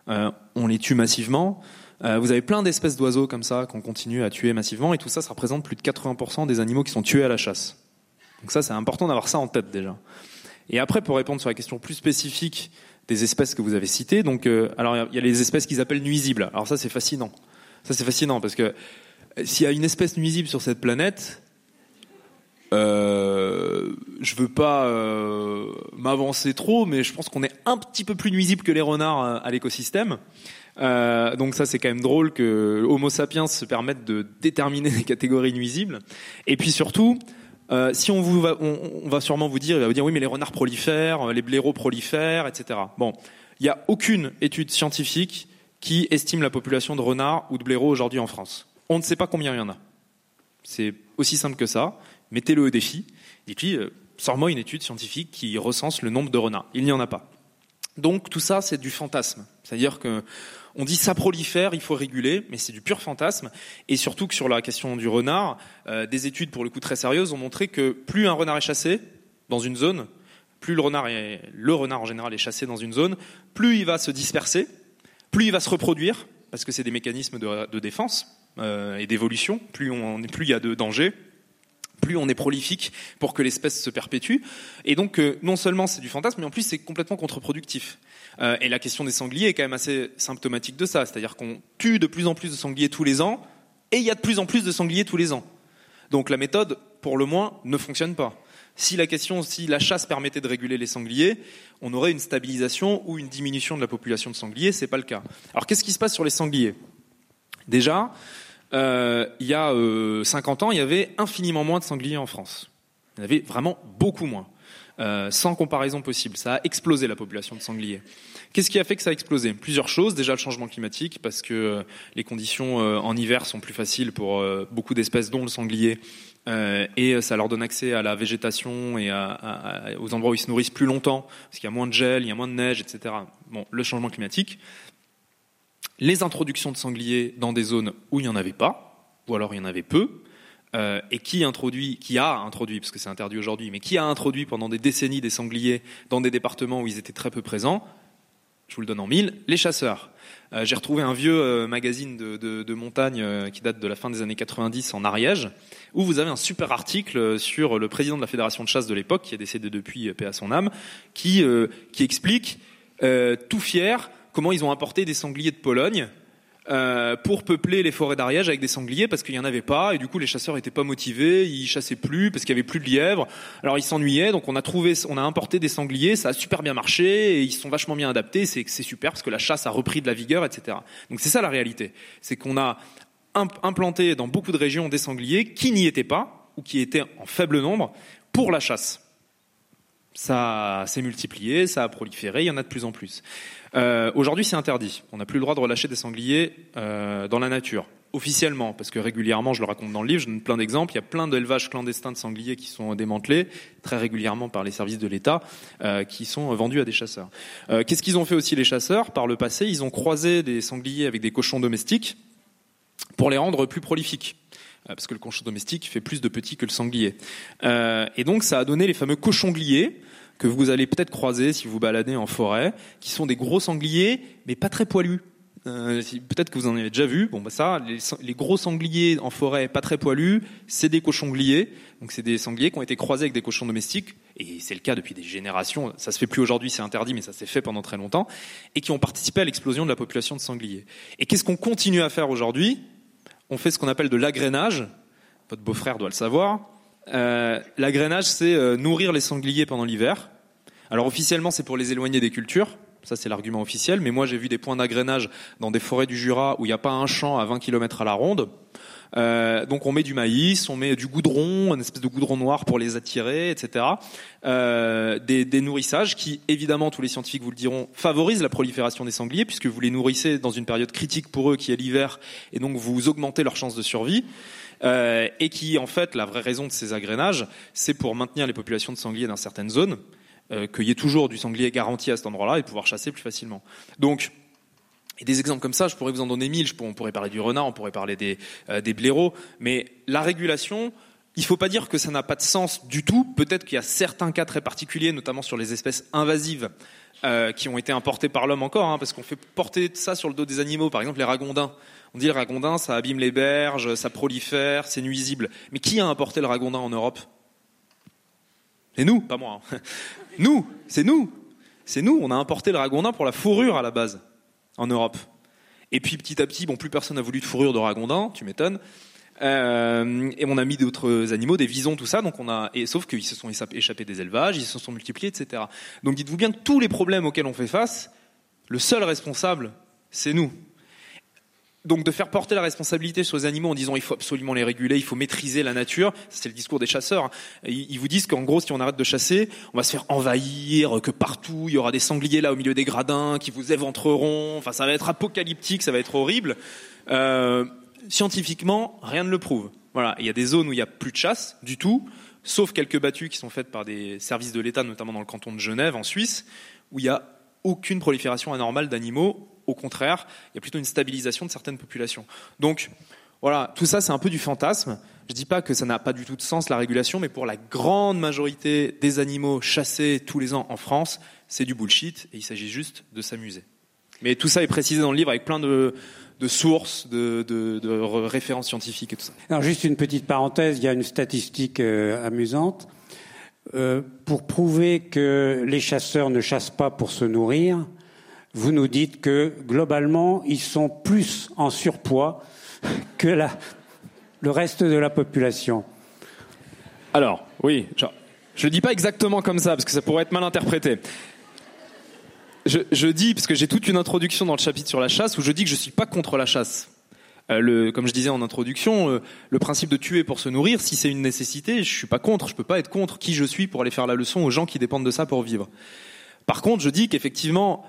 Euh, on les tue massivement. Euh, vous avez plein d'espèces d'oiseaux comme ça qu'on continue à tuer massivement, et tout ça, ça représente plus de 80% des animaux qui sont tués à la chasse. Donc ça, c'est important d'avoir ça en tête déjà. Et après, pour répondre sur la question plus spécifique des espèces que vous avez citées, donc euh, alors il y a les espèces qu'ils appellent nuisibles. Alors ça, c'est fascinant. Ça, c'est fascinant parce que s'il y a une espèce nuisible sur cette planète, euh, je veux pas euh, m'avancer trop, mais je pense qu'on est un petit peu plus nuisible que les renards euh, à l'écosystème. Euh, donc ça c'est quand même drôle que Homo sapiens se permette de déterminer des catégories nuisibles. Et puis surtout, euh, si on, vous va, on, on va sûrement vous dire, il va vous dire oui mais les renards prolifèrent, les blaireaux prolifèrent, etc. Bon, il n'y a aucune étude scientifique qui estime la population de renards ou de blaireaux aujourd'hui en France. On ne sait pas combien il y en a. C'est aussi simple que ça. Mettez-le au défi. Et puis, euh, sors-moi une étude scientifique qui recense le nombre de renards. Il n'y en a pas. Donc tout ça, c'est du fantasme. C'est-à-dire que on dit ça prolifère, il faut réguler, mais c'est du pur fantasme. Et surtout que sur la question du renard, euh, des études pour le coup très sérieuses ont montré que plus un renard est chassé dans une zone, plus le renard est, le renard en général est chassé dans une zone, plus il va se disperser, plus il va se reproduire, parce que c'est des mécanismes de, de défense euh, et d'évolution. Plus plus il y a de danger, plus on est prolifique pour que l'espèce se perpétue. Et donc, euh, non seulement c'est du fantasme, mais en plus c'est complètement contre-productif. Euh, et la question des sangliers est quand même assez symptomatique de ça. C'est-à-dire qu'on tue de plus en plus de sangliers tous les ans, et il y a de plus en plus de sangliers tous les ans. Donc la méthode, pour le moins, ne fonctionne pas. Si la question, si la chasse permettait de réguler les sangliers, on aurait une stabilisation ou une diminution de la population de sangliers. C'est pas le cas. Alors qu'est-ce qui se passe sur les sangliers? Déjà, euh, il y a euh, 50 ans, il y avait infiniment moins de sangliers en France. Il y en avait vraiment beaucoup moins. Euh, sans comparaison possible. Ça a explosé la population de sangliers. Qu'est-ce qui a fait que ça a explosé? Plusieurs choses. Déjà le changement climatique, parce que euh, les conditions en hiver sont plus faciles pour beaucoup d'espèces, dont le sanglier, euh, et ça leur donne accès à la végétation et aux endroits où ils se nourrissent plus longtemps, parce qu'il y a moins de gel, il y a moins de neige, etc. Bon, le changement climatique. Les introductions de sangliers dans des zones où il n'y en avait pas, ou alors il y en avait peu, euh, et qui introduit, qui a introduit, parce que c'est interdit aujourd'hui, mais qui a introduit pendant des décennies des sangliers dans des départements où ils étaient très peu présents, je vous le donne en mille, les chasseurs. Euh, J'ai retrouvé un vieux euh, magazine de, montagne qui date de la fin des années 90 en Ariège, où vous avez un super article sur le président de la fédération de chasse de l'époque, qui est décédé depuis, paix à son âme, qui, qui explique, tout fier, comment ils ont importé des sangliers de Pologne euh, pour peupler les forêts d'Ariège avec des sangliers parce qu'il y en avait pas et du coup les chasseurs étaient pas motivés, ils chassaient plus parce qu'il y avait plus de lièvres. Alors ils s'ennuyaient donc on a trouvé, on a importé des sangliers, ça a super bien marché et ils sont vachement bien adaptés. C'est c'est super parce que la chasse a repris de la vigueur, etc. Donc c'est ça la réalité, c'est qu'on a imp- implanté dans beaucoup de régions des sangliers qui n'y étaient pas ou qui étaient en faible nombre pour la chasse. Ça s'est multiplié, ça a proliféré, il y en a de plus en plus. Euh, Aujourd'hui, c'est interdit. On n'a plus le droit de relâcher des sangliers euh, dans la nature, officiellement, parce que régulièrement, je le raconte dans le livre, je donne plein d'exemples. Il y a plein d'élevages clandestins de sangliers qui sont démantelés très régulièrement par les services de l'État, euh, qui sont vendus à des chasseurs. Euh, Qu'est-ce qu'ils ont fait aussi les chasseurs? Par le passé, ils ont croisé des sangliers avec des cochons domestiques pour les rendre plus prolifiques Euh, parce que le cochon domestique fait plus de petits que le sanglier. Euh, et donc ça a donné les fameux cochongliers que vous allez peut-être croiser si vous baladez en forêt, qui sont des gros sangliers, mais pas très poilus. Euh, peut-être que vous en avez déjà vu. Bon, bah ça, les gros sangliers en forêt, pas très poilus, c'est des cochongliers. Donc c'est des sangliers qui ont été croisés avec des cochons domestiques, et c'est le cas depuis des générations. Ça se fait plus aujourd'hui, c'est interdit, mais ça s'est fait pendant très longtemps, et qui ont participé à l'explosion de la population de sangliers. Et qu'est-ce qu'on continue à faire aujourd'hui? On fait ce qu'on appelle de l'agrainage. Votre beau-frère doit le savoir. Euh, l'agrainage, c'est euh, nourrir les sangliers pendant l'hiver. Alors officiellement, c'est pour les éloigner des cultures, Ça, c'est l'argument officiel. Mais moi, j'ai vu des points d'agrainage dans des forêts du Jura où il n'y a pas un champ à 20 km à la ronde. Euh, donc on met du maïs, on met du goudron, une espèce de goudron noir pour les attirer, etc. Euh, des, des, nourrissages qui, évidemment, tous les scientifiques vous le diront, favorisent la prolifération des sangliers puisque vous les nourrissez dans une période critique pour eux qui est l'hiver et donc vous augmentez leurs chances de survie. Euh, et qui, en fait, la vraie raison de ces agrénages, c'est pour maintenir les populations de sangliers dans certaines zones, euh, qu'il y ait toujours du sanglier garanti à cet endroit-là et pouvoir chasser plus facilement. Donc, et des exemples comme ça, je pourrais vous en donner mille. On pourrait parler du renard, on pourrait parler des, euh, des blaireaux. Mais la régulation, il ne faut pas dire que ça n'a pas de sens du tout. Peut-être qu'il y a certains cas très particuliers, notamment sur les espèces invasives, euh, qui ont été importées par l'homme encore, hein, parce qu'on fait porter ça sur le dos des animaux. Par exemple, les ragondins. On dit le ragondin, ça abîme les berges, ça prolifère, c'est nuisible. Mais qui a importé le ragondin en Europe? C'est nous, pas moi. Hein. Nous, c'est nous. C'est nous. On a importé le ragondin pour la fourrure à la base en Europe. Et puis petit à petit, bon, plus personne n'a voulu de fourrure de ragondin, tu m'étonnes. Euh, et on a mis d'autres animaux, des visons, tout ça. Donc on a, et, sauf qu'ils se sont échappés des élevages, ils se sont multipliés, etc. Donc dites-vous bien que tous les problèmes auxquels on fait face, le seul responsable, c'est nous donc de faire porter la responsabilité sur les animaux en disant il faut absolument les réguler, il faut maîtriser la nature, c'est le discours des chasseurs. Ils vous disent qu'en gros si on arrête de chasser, on va se faire envahir, que partout il y aura des sangliers là au milieu des gradins qui vous éventreront, enfin ça va être apocalyptique, ça va être horrible. Euh, scientifiquement, rien ne le prouve. Il y a des zones où il n'y a plus de chasse du tout, sauf quelques battues qui sont faites par des services de l'État, notamment dans le canton de Genève en Suisse, où il n'y a aucune prolifération anormale d'animaux au contraire, il y a plutôt une stabilisation de certaines populations. Donc, voilà, tout ça c'est un peu du fantasme. Je ne dis pas que ça n'a pas du tout de sens la régulation, mais pour la grande majorité des animaux chassés tous les ans en France, c'est du bullshit et il s'agit juste de s'amuser. Mais tout ça est précisé dans le livre avec plein de, sources, de, références scientifiques et tout ça. Alors juste une petite parenthèse, il y a une statistique euh, amusante. Euh, pour prouver que les chasseurs ne chassent pas pour se nourrir, vous nous dites que globalement, ils sont plus en surpoids que la, le reste de la population. Alors, oui, je ne dis pas exactement comme ça, parce que ça pourrait être mal interprété. Je, dis, parce que j'ai toute une introduction dans le chapitre sur la chasse, où je dis que je ne suis pas contre la chasse. Euh, comme je disais en introduction, euh, le principe de tuer pour se nourrir, si c'est une nécessité, je suis pas contre. Je peux pas être contre qui je suis pour aller faire la leçon aux gens qui dépendent de ça pour vivre. Par contre, je dis qu'effectivement,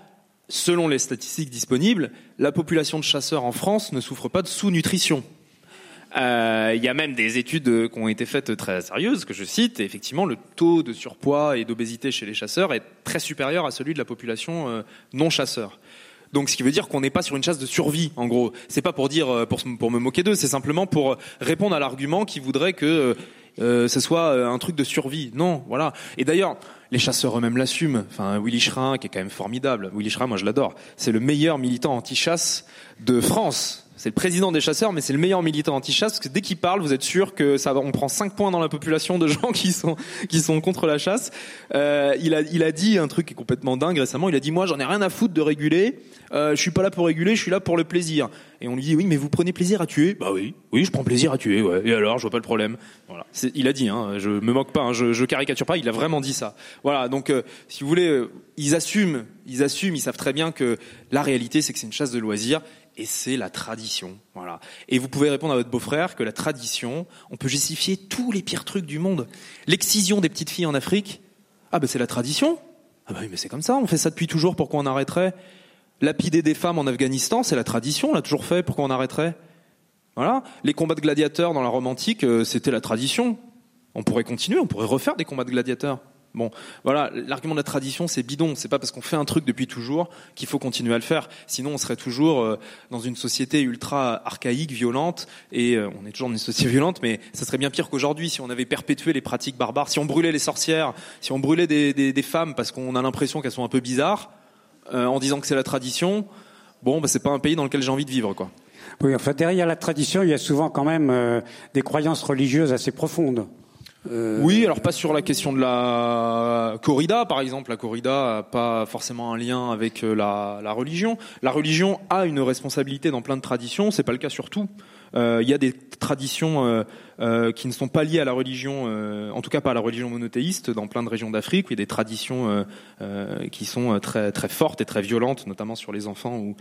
selon les statistiques disponibles, la population de chasseurs en France ne souffre pas de sous-nutrition. Euh, il y a même des études qui ont été faites très sérieuses, que je cite, et effectivement, le taux de surpoids et d'obésité chez les chasseurs est très supérieur à celui de la population euh, non chasseur. Donc, ce qui veut dire qu'on n'est pas sur une chasse de survie, en gros. C'est pas pour dire, euh, pour, pour me moquer d'eux, c'est simplement pour répondre à l'argument qui voudrait que euh, ce soit un truc de survie. Non, voilà. Et d'ailleurs, les chasseurs eux-mêmes l'assument. Enfin, Willy Schrein, qui est quand même formidable. Willy Schrein, moi je l'adore. C'est le meilleur militant anti-chasse de France. C'est le président des chasseurs, mais c'est le meilleur militant anti-chasse parce que dès qu'il parle, vous êtes sûr que ça, on prend 5 points dans la population de gens qui sont qui sont contre la chasse. Euh, il a il a dit un truc qui est complètement dingue récemment. Il a dit moi j'en ai rien à foutre de réguler. Euh, je suis pas là pour réguler, je suis là pour le plaisir. Et on lui dit oui, mais vous prenez plaisir à tuer Bah oui, oui, je prends plaisir à tuer. Ouais. Et alors, je vois pas le problème. Voilà. Il a dit, hein, je me moque pas, hein, je, je caricature pas. Il a vraiment dit ça. Voilà. Donc, euh, si vous voulez, euh, ils assument, ils assument, ils savent très bien que la réalité, c'est que c'est une chasse de loisirs et c'est la tradition. Voilà. Et vous pouvez répondre à votre beau-frère que la tradition, on peut justifier tous les pires trucs du monde. L'excision des petites filles en Afrique, ah ben c'est la tradition. Ah ben oui, mais c'est comme ça, on fait ça depuis toujours, pourquoi on arrêterait? Lapider des femmes en Afghanistan, c'est la tradition, on l'a toujours fait, pourquoi on arrêterait? Voilà. Les combats de gladiateurs dans la Rome antique, euh, c'était la tradition. On pourrait continuer, on pourrait refaire des combats de gladiateurs. Bon, voilà, l'argument de la tradition, c'est bidon. C'est pas parce qu'on fait un truc depuis toujours qu'il faut continuer à le faire. Sinon, on serait toujours euh, dans une société ultra archaïque, violente. Et euh, on est toujours dans une société violente, mais ça serait bien pire qu'aujourd'hui si on avait perpétué les pratiques barbares, si on brûlait les sorcières, si on brûlait des, des, des femmes parce qu'on a l'impression qu'elles sont un peu bizarres, euh, en disant que c'est la tradition. Bon, bah, c'est pas un pays dans lequel j'ai envie de vivre, quoi. Oui, en fait, derrière la tradition, il y a souvent quand même des croyances religieuses assez profondes. Euh, oui, alors pas sur la question de la corrida, par exemple. La corrida n'a pas forcément un lien avec euh, la, religion. La religion a une responsabilité dans plein de traditions, c'est pas le cas sur tout. il y a des traditions qui ne sont pas liées à la religion, en tout cas pas à la religion monothéiste, dans plein de régions d'Afrique, il y a des traditions qui sont très très fortes et très violentes, notamment sur les enfants ou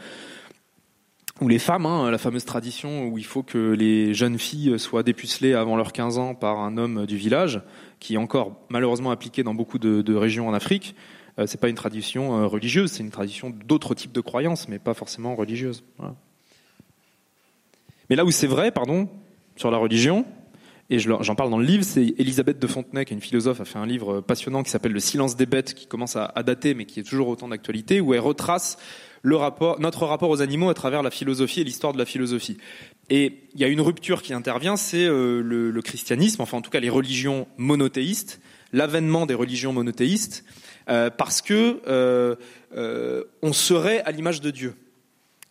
ou les femmes, hein, la fameuse tradition où il faut que les jeunes filles soient dépucelées avant leurs 15 ans par un homme du village, qui est encore malheureusement appliquée dans beaucoup de, régions en Afrique. Euh, c'est pas une tradition euh, religieuse, c'est une tradition d'autres types de croyances, mais pas forcément religieuse. Mais là où c'est vrai, pardon, sur la religion, et j'en parle dans le livre, c'est Elisabeth de Fontenay, qui est une philosophe, a fait un livre passionnant qui s'appelle Le silence des bêtes, qui commence à, à dater, mais qui est toujours autant d'actualité, où elle retrace le rapport, notre rapport aux animaux à travers la philosophie et l'histoire de la philosophie. Et il y a une rupture qui intervient, c'est euh, le, christianisme, enfin en tout cas les religions monothéistes, l'avènement des religions monothéistes, euh, parce que euh, on serait à l'image de Dieu.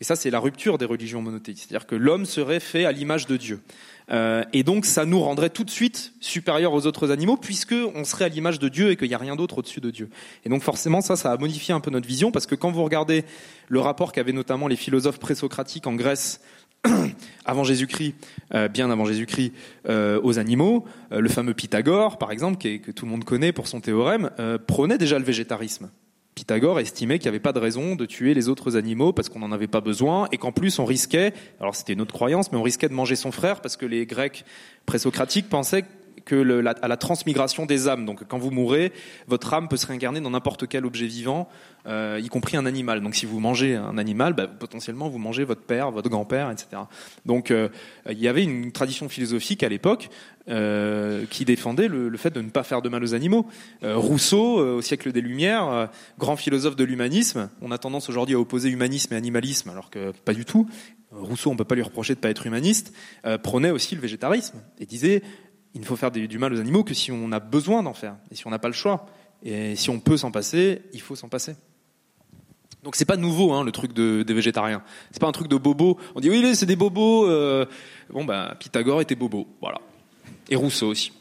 Et ça, c'est la rupture des religions monothéistes, c'est-à-dire que l'homme serait fait à l'image de Dieu. Euh, et donc ça nous rendrait tout de suite supérieurs aux autres animaux puisque on serait à l'image de Dieu et qu'il n'y a rien d'autre au-dessus de Dieu. Et donc forcément ça, ça a modifié un peu notre vision parce que quand vous regardez le rapport qu'avaient notamment les philosophes présocratiques en Grèce avant Jésus-Christ, euh, bien avant Jésus-Christ, euh, aux animaux, le fameux Pythagore par exemple, que tout le monde connaît pour son théorème, prônait déjà le végétarisme. Pythagore estimait qu'il n'y avait pas de raison de tuer les autres animaux parce qu'on n'en avait pas besoin et qu'en plus on risquait, alors c'était une autre croyance, mais on risquait de manger son frère parce que les Grecs présocratiques pensaient que à la transmigration des âmes. Donc quand vous mourrez, votre âme peut se réincarner dans n'importe quel objet vivant, euh, y compris un animal. Donc si vous mangez un animal, bah, potentiellement vous mangez votre père, votre grand-père, etc. Donc euh, il y avait une tradition philosophique à l'époque euh, qui défendait le, fait de ne pas faire de mal aux animaux. Euh, Rousseau, euh, au siècle des Lumières, grand philosophe de l'humanisme, on a tendance aujourd'hui à opposer humanisme et animalisme, alors que pas du tout. Rousseau, on peut pas lui reprocher de pas être humaniste, prônait aussi le végétarisme et disait il ne faut faire du mal aux animaux que si on a besoin d'en faire et si on n'a pas le choix. Et si on peut s'en passer, il faut s'en passer. Donc c'est pas nouveau hein, le truc de, des végétariens. C'est pas un truc de bobo. On dit oui c'est des bobos. Euh... Bon bah Pythagore était bobo, voilà. Et Rousseau aussi.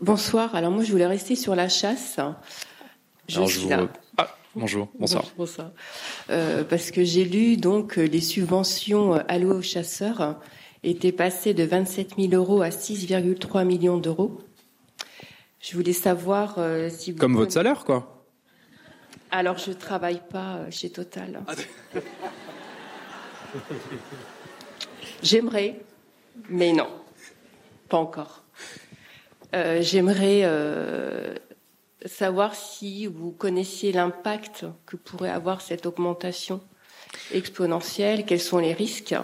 Bonsoir. Alors moi je voulais rester sur la chasse. Je suis là. Ah, bonjour. Bonsoir. Bonsoir. Euh, parce que j'ai lu donc les subventions allouées aux chasseurs était passé de 27 000 euros à 6,3 millions d'euros. Je voulais savoir euh, si vous... Comme votre salaire, quoi Alors, je travaille pas euh, chez Total. Ah, J'aimerais, mais non, pas encore. Euh, J'aimerais savoir si vous connaissiez l'impact que pourrait avoir cette augmentation exponentielle, quels sont les risques,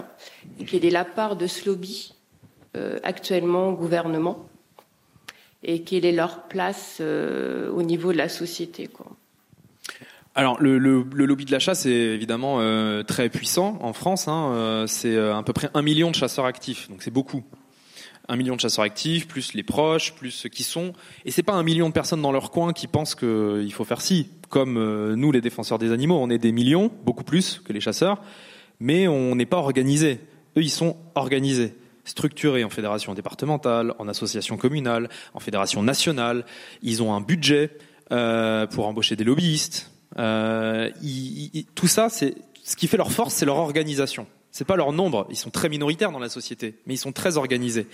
quelle est la part de ce lobby euh, actuellement au gouvernement, et quelle est leur place euh, au niveau de la société. Alors le, lobby de la chasse est évidemment euh, très puissant en France. Hein, c'est à peu près un million de chasseurs actifs, donc c'est beaucoup un million de chasseurs actifs, plus les proches, plus ceux qui sont. Et c'est pas un million de personnes dans leur coin qui pensent qu'il faut faire ci. Comme euh, nous, les défenseurs des animaux, on est des millions, beaucoup plus que les chasseurs, mais on n'est pas organisés. Eux, ils sont organisés, structurés en fédération départementale, en association communale, en fédération nationale. Ils ont un budget euh, pour embaucher des lobbyistes. Euh, tout ça, ce qui fait leur force, c'est leur organisation. C'est pas leur nombre, ils sont très minoritaires dans la société, mais ils sont très organisés.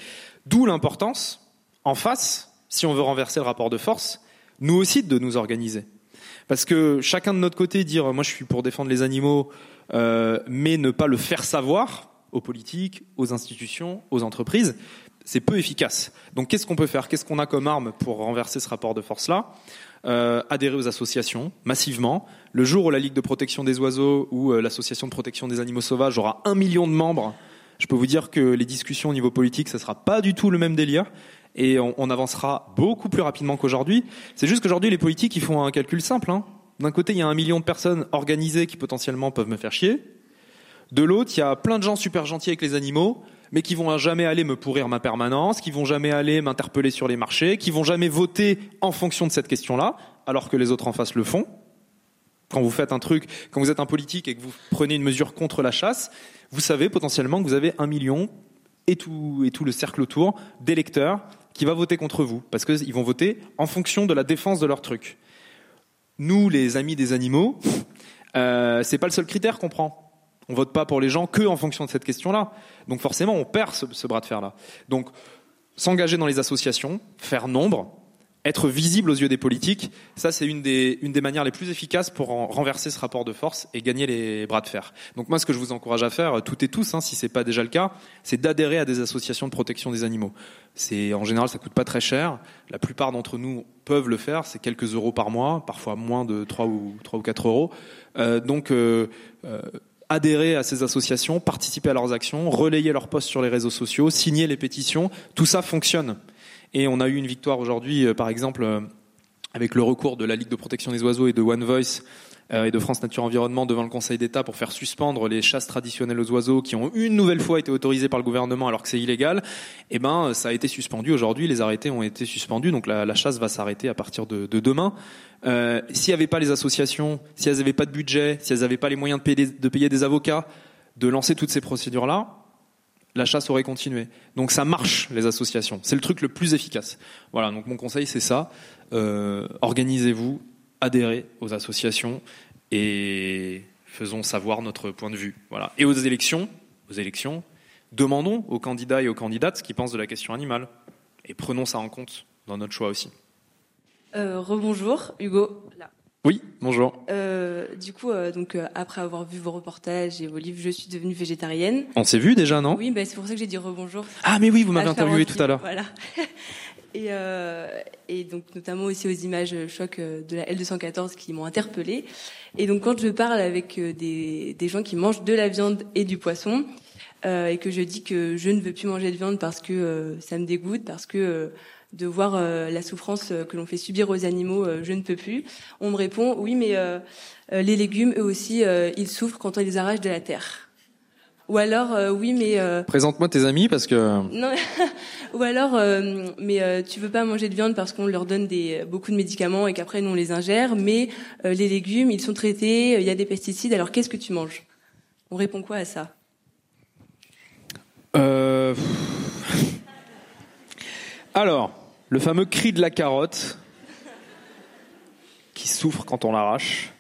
D'où l'importance, en face, si on veut renverser le rapport de force, nous aussi de nous organiser. Parce que chacun de notre côté dire moi je suis pour défendre les animaux, euh, mais ne pas le faire savoir aux politiques, aux institutions, aux entreprises, c'est peu efficace. Donc qu'est-ce qu'on peut faire? Qu'est-ce qu'on a comme arme pour renverser ce rapport de force-là? Euh, adhérer aux associations massivement. Le jour où la Ligue de protection des oiseaux ou euh, l'association de protection des animaux sauvages aura un million de membres, je peux vous dire que les discussions au niveau politique, ça sera pas du tout le même délire et on, avancera beaucoup plus rapidement qu'aujourd'hui. C'est juste qu'aujourd'hui, les politiques, ils font un calcul simple. Hein. D'un côté, il y a un million de personnes organisées qui potentiellement peuvent me faire chier. De l'autre, il y a plein de gens super gentils avec les animaux mais qui vont jamais aller me pourrir ma permanence, qui vont jamais aller m'interpeller sur les marchés, qui vont jamais voter en fonction de cette question-là, alors que les autres en face le font. Quand vous faites un truc, quand vous êtes un politique et que vous prenez une mesure contre la chasse, vous savez potentiellement que vous avez un million et tout, et tout le cercle autour d'électeurs qui va voter contre vous, parce qu'ils vont voter en fonction de la défense de leur truc. Nous, les amis des animaux, euh, c'est pas le seul critère qu'on prend On vote pas pour les gens que en fonction de cette question-là. Donc forcément, on perd ce, ce bras de fer-là. Donc s'engager dans les associations, faire nombre, être visible aux yeux des politiques, ça c'est une des, une des manières les plus efficaces pour en renverser ce rapport de force et gagner les bras de fer. Donc moi ce que je vous encourage à faire, toutes et tous, hein, si c'est pas déjà le cas, c'est d'adhérer à des associations de protection des animaux. C'est en général ça coûte pas très cher. La plupart d'entre nous peuvent le faire, c'est quelques euros par mois, parfois moins de 3 ou 3 ou 4 euros. Euh, donc euh, euh, adhérer à ces associations, participer à leurs actions, relayer leurs posts sur les réseaux sociaux, signer les pétitions, tout ça fonctionne. Et on a eu une victoire aujourd'hui, euh, par exemple, euh, avec le recours de la Ligue de protection des oiseaux et de One Voice euh, et de France Nature Environnement devant le Conseil d'État pour faire suspendre les chasses traditionnelles aux oiseaux qui ont une nouvelle fois été autorisées par le gouvernement alors que c'est illégal. Eh ben, ça a été suspendu aujourd'hui. Les arrêtés ont été suspendus, donc la, chasse va s'arrêter à partir de, de demain. Euh, s'il n'y avait pas les associations, si elles n'avaient pas de budget, si elles n'avaient pas les moyens de payer, des, de payer des avocats, de lancer toutes ces procédures-là, la chasse aurait continué. Donc ça marche, les associations. C'est le truc le plus efficace. Voilà, donc mon conseil, c'est ça. Euh, organisez-vous, adhérez aux associations et faisons savoir notre point de vue. Voilà. Et aux élections, aux élections, demandons aux candidats et aux candidates ce qu'ils pensent de la question animale. Et prenons ça en compte dans notre choix aussi. Euh, rebonjour, Hugo. Là. Oui, bonjour. Euh, du coup, euh, donc euh, après avoir vu vos reportages et vos livres, je suis devenue végétarienne. On s'est vu déjà, non? Oui, bah, c'est pour ça que j'ai dit rebonjour. Ah, mais oui, vous m'avez interviewé 40 tout à l'heure. Voilà. et, euh, et donc notamment aussi aux images choc euh, de la L214 qui m'ont interpellée. Et donc quand je parle avec euh, des, des gens qui mangent de la viande et du poisson, euh, et que je dis que je ne veux plus manger de viande parce que euh, ça me dégoûte, parce que euh, de voir euh, la souffrance euh, que l'on fait subir aux animaux, euh, je ne peux plus. On me répond oui, mais euh, euh, les légumes, eux aussi, euh, ils souffrent quand on les arrache de la terre. Ou alors euh, oui, mais euh, Présente-moi tes amis parce que non. Ou alors, euh, mais euh, tu veux pas manger de viande parce qu'on leur donne des beaucoup de médicaments et qu'après nous on les ingère. Mais euh, les légumes, ils sont traités, il y a des pesticides. Alors qu'est-ce que tu manges? On répond quoi à ça? Euh, Alors, le fameux cri de la carotte qui souffre quand on l'arrache.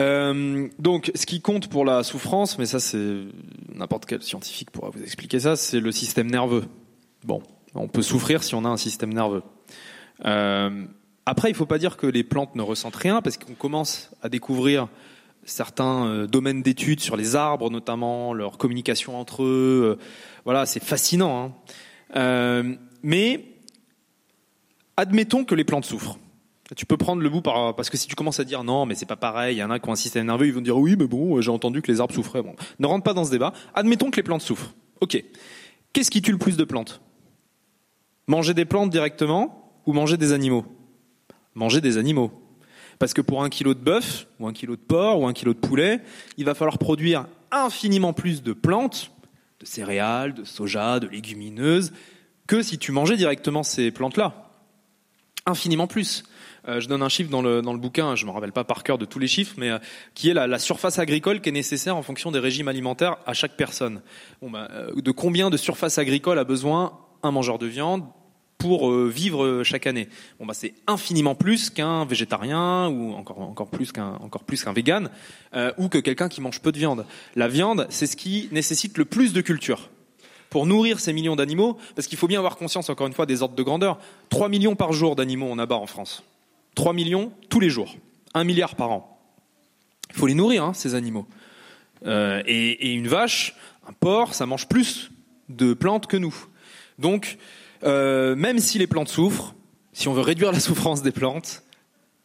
Euh, donc, ce qui compte pour la souffrance, mais ça, c'est n'importe quel scientifique pourra vous expliquer ça, c'est le système nerveux. Bon, on peut souffrir si on a un système nerveux. Euh, après, il faut pas dire que les plantes ne ressentent rien, parce qu'on commence à découvrir certains euh, domaines d'études sur les arbres, notamment leur communication entre eux. Voilà, c'est fascinant. Hein. Mais admettons que les plantes souffrent. Tu peux prendre le bout par, parce que si tu commences à dire non, mais c'est pas pareil, il y en a qui ont un système nerveux, ils vont dire oui, mais bon, j'ai entendu que les arbres souffraient. Bon, ne rentre pas dans ce débat. Admettons que les plantes souffrent. Ok. Qu'est-ce qui tue le plus de plantes? Manger des plantes directement ou manger des animaux? Manger des animaux. Parce que pour un kilo de bœuf, ou un kilo de porc, ou un kilo de poulet, il va falloir produire infiniment plus de plantes, de céréales, de soja, de légumineuses, que si tu mangeais directement ces plantes-là. Infiniment plus. Euh, je donne un chiffre dans le, dans le bouquin, je ne me rappelle pas par cœur de tous les chiffres, mais euh, qui est la, surface agricole qui est nécessaire en fonction des régimes alimentaires à chaque personne. Bon, bah, euh, de combien de surface agricole a besoin un mangeur de viande pour vivre chaque année? Bon bah c'est infiniment plus qu'un végétarien ou encore encore plus qu'un encore plus qu'un vegan ou que quelqu'un qui mange peu de viande. La viande, c'est ce qui nécessite le plus de culture pour nourrir ces millions d'animaux parce qu'il faut bien avoir conscience encore une fois des ordres de grandeur. 3 millions par jour d'animaux on abat en France. 3 millions tous les jours. 1 milliard par an. Il faut les nourrir hein, ces animaux. Euh, et, une vache, un porc, ça mange plus de plantes que nous. Donc euh, même si les plantes souffrent, si on veut réduire la souffrance des plantes,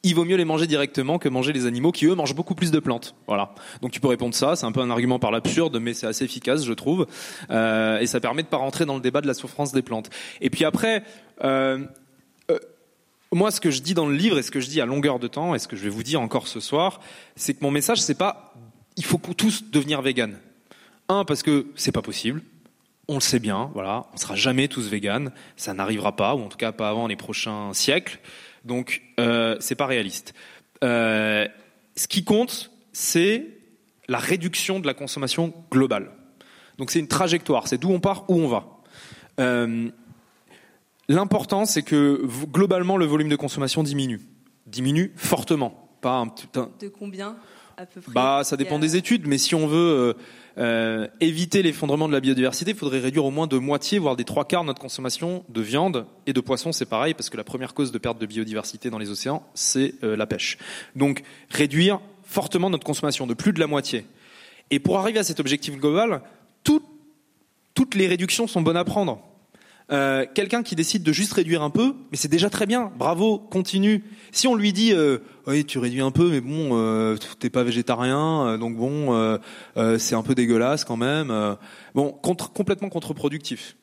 il vaut mieux les manger directement que manger les animaux qui eux mangent beaucoup plus de plantes. Voilà. Donc tu peux répondre ça. C'est un peu un argument par l'absurde, mais c'est assez efficace, je trouve, euh, et ça permet de pas rentrer dans le débat de la souffrance des plantes. Et puis après. Euh, moi, ce que je dis dans le livre et ce que je dis à longueur de temps et ce que je vais vous dire encore ce soir, c'est que mon message, c'est pas il faut tous devenir vegan. Un, parce que c'est pas possible on le sait bien, voilà, on sera jamais tous véganes, ça n'arrivera pas, ou en tout cas pas avant les prochains siècles. Donc euh, c'est pas réaliste. Euh, ce qui compte, c'est la réduction de la consommation globale. Donc c'est une trajectoire, c'est d'où on part, où on va. Euh, L'important, c'est que globalement le volume de consommation diminue, diminue fortement, pas un petit. De combien à peu près? Bah, ça dépend a- des études, mais si on veut euh, éviter l'effondrement de la biodiversité, il faudrait réduire au moins de moitié, voire des trois quarts notre consommation de viande et de poisson. C'est pareil, parce que la première cause de perte de biodiversité dans les océans, c'est euh, la pêche. Donc, réduire fortement notre consommation de plus de la moitié. Et pour arriver à cet objectif global, tout- toutes les réductions sont bonnes à prendre. Euh, quelqu'un qui décide de juste réduire un peu, mais c'est déjà très bien. Bravo, continue. Si on lui dit, euh, oui, tu réduis un peu, mais bon, euh, t'es pas végétarien, euh, donc bon, euh, c'est un peu dégueulasse quand même. bon, contre, complètement contre-productif.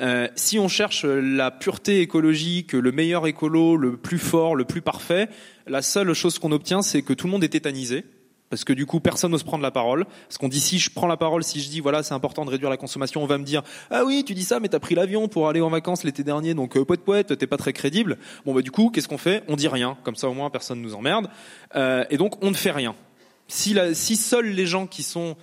Euh, si on cherche la pureté écologique, le meilleur écolo, le plus fort, le plus parfait, la seule chose qu'on obtient, c'est que tout le monde est tétanisé. Parce que du coup, personne n'ose prendre la parole. Parce qu'on dit si je prends la parole, si je dis voilà, c'est important de réduire la consommation, on va me dire ah oui, tu dis ça, mais t'as pris l'avion pour aller en vacances l'été dernier, donc euh, poète poète, t'es pas très crédible. Bon bah du coup, qu'est-ce qu'on fait? On dit rien, comme ça au moins personne nous emmerde. Euh, et donc on ne fait rien. Si, si seuls les gens qui sont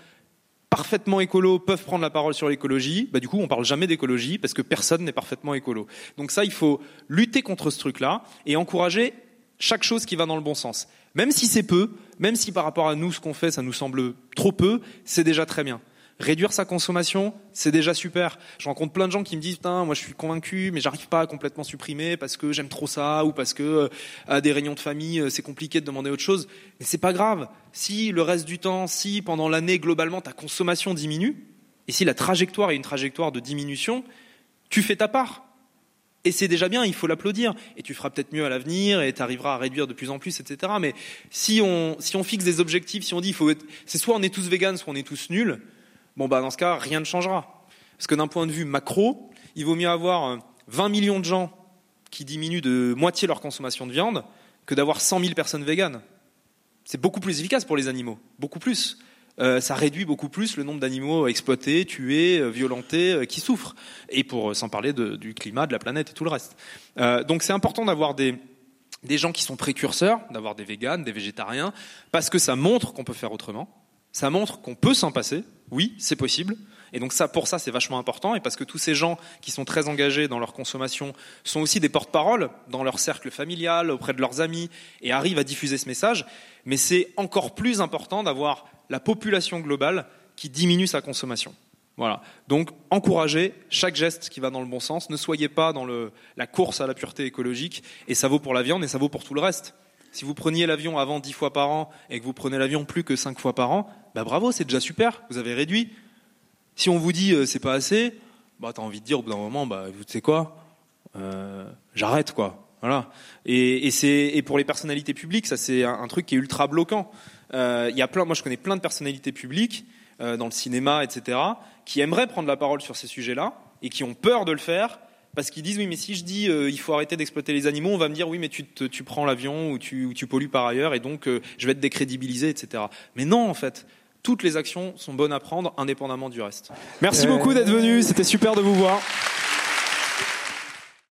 parfaitement écolos peuvent prendre la parole sur l'écologie, bah du coup on parle jamais d'écologie parce que personne n'est parfaitement écolo. Donc ça, il faut lutter contre ce truc-là et encourager chaque chose qui va dans le bon sens. Même si c'est peu, même si par rapport à nous ce qu'on fait ça nous semble trop peu, c'est déjà très bien. Réduire sa consommation, c'est déjà super. Je rencontre plein de gens qui me disent putain, moi je suis convaincu, mais j'arrive pas à complètement supprimer parce que j'aime trop ça ou parce que euh, à des réunions de famille euh, c'est compliqué de demander autre chose. Mais c'est pas grave. Si le reste du temps, si pendant l'année globalement ta consommation diminue et si la trajectoire est une trajectoire de diminution, tu fais ta part. Et c'est déjà bien, il faut l'applaudir. Et tu feras peut-être mieux à l'avenir et tu arriveras à réduire de plus en plus, etc. Mais si on, fixe des objectifs, si on dit, il faut être, c'est soit on est tous véganes, soit on est tous nuls, bon bah dans ce cas, rien ne changera. Parce que d'un point de vue macro, il vaut mieux avoir euh, 20 millions de gens qui diminuent de moitié leur consommation de viande que d'avoir 100 000 personnes véganes. C'est beaucoup plus efficace pour les animaux, beaucoup plus. Euh, ça réduit beaucoup plus le nombre d'animaux exploités, tués, euh, violentés, euh, qui souffrent. Et pour euh, sans parler du climat, de la planète et tout le reste. Donc c'est important d'avoir des, des gens qui sont précurseurs, d'avoir des véganes, des végétariens, parce que ça montre qu'on peut faire autrement. Ça montre qu'on peut s'en passer. Oui, c'est possible. Et donc ça, pour ça, c'est vachement important. Et parce que tous ces gens qui sont très engagés dans leur consommation sont aussi des porte-parole dans leur cercle familial, auprès de leurs amis, et arrivent à diffuser ce message. Mais c'est encore plus important d'avoir la population globale qui diminue sa consommation. Voilà. Donc, encouragez chaque geste qui va dans le bon sens. Ne soyez pas dans la course à la pureté écologique. Et ça vaut pour la viande et ça vaut pour tout le reste. Si vous preniez l'avion avant 10 fois par an et que vous prenez l'avion plus que 5 fois par an, bah bravo, c'est déjà super. Vous avez réduit. Si on vous dit euh, c'est pas assez, bah t'as envie de dire au bout d'un moment, bah vous savez quoi, euh, j'arrête quoi. Voilà. Et, c'est et pour les personnalités publiques, ça c'est un, truc qui est ultra bloquant. Euh, Il y a plein, moi je connais plein de personnalités publiques dans le cinéma, etc., qui aimeraient prendre la parole sur ces sujets-là et qui ont peur de le faire parce qu'ils disent oui mais si je dis il faut arrêter d'exploiter les animaux, on va me dire oui mais tu, te- tu prends l'avion ou tu, ou tu pollues par ailleurs et donc je vais être décrédibilisé, etc. Mais non en fait. Toutes les actions sont bonnes à prendre indépendamment du reste. Merci beaucoup d'être venu, c'était super de vous voir.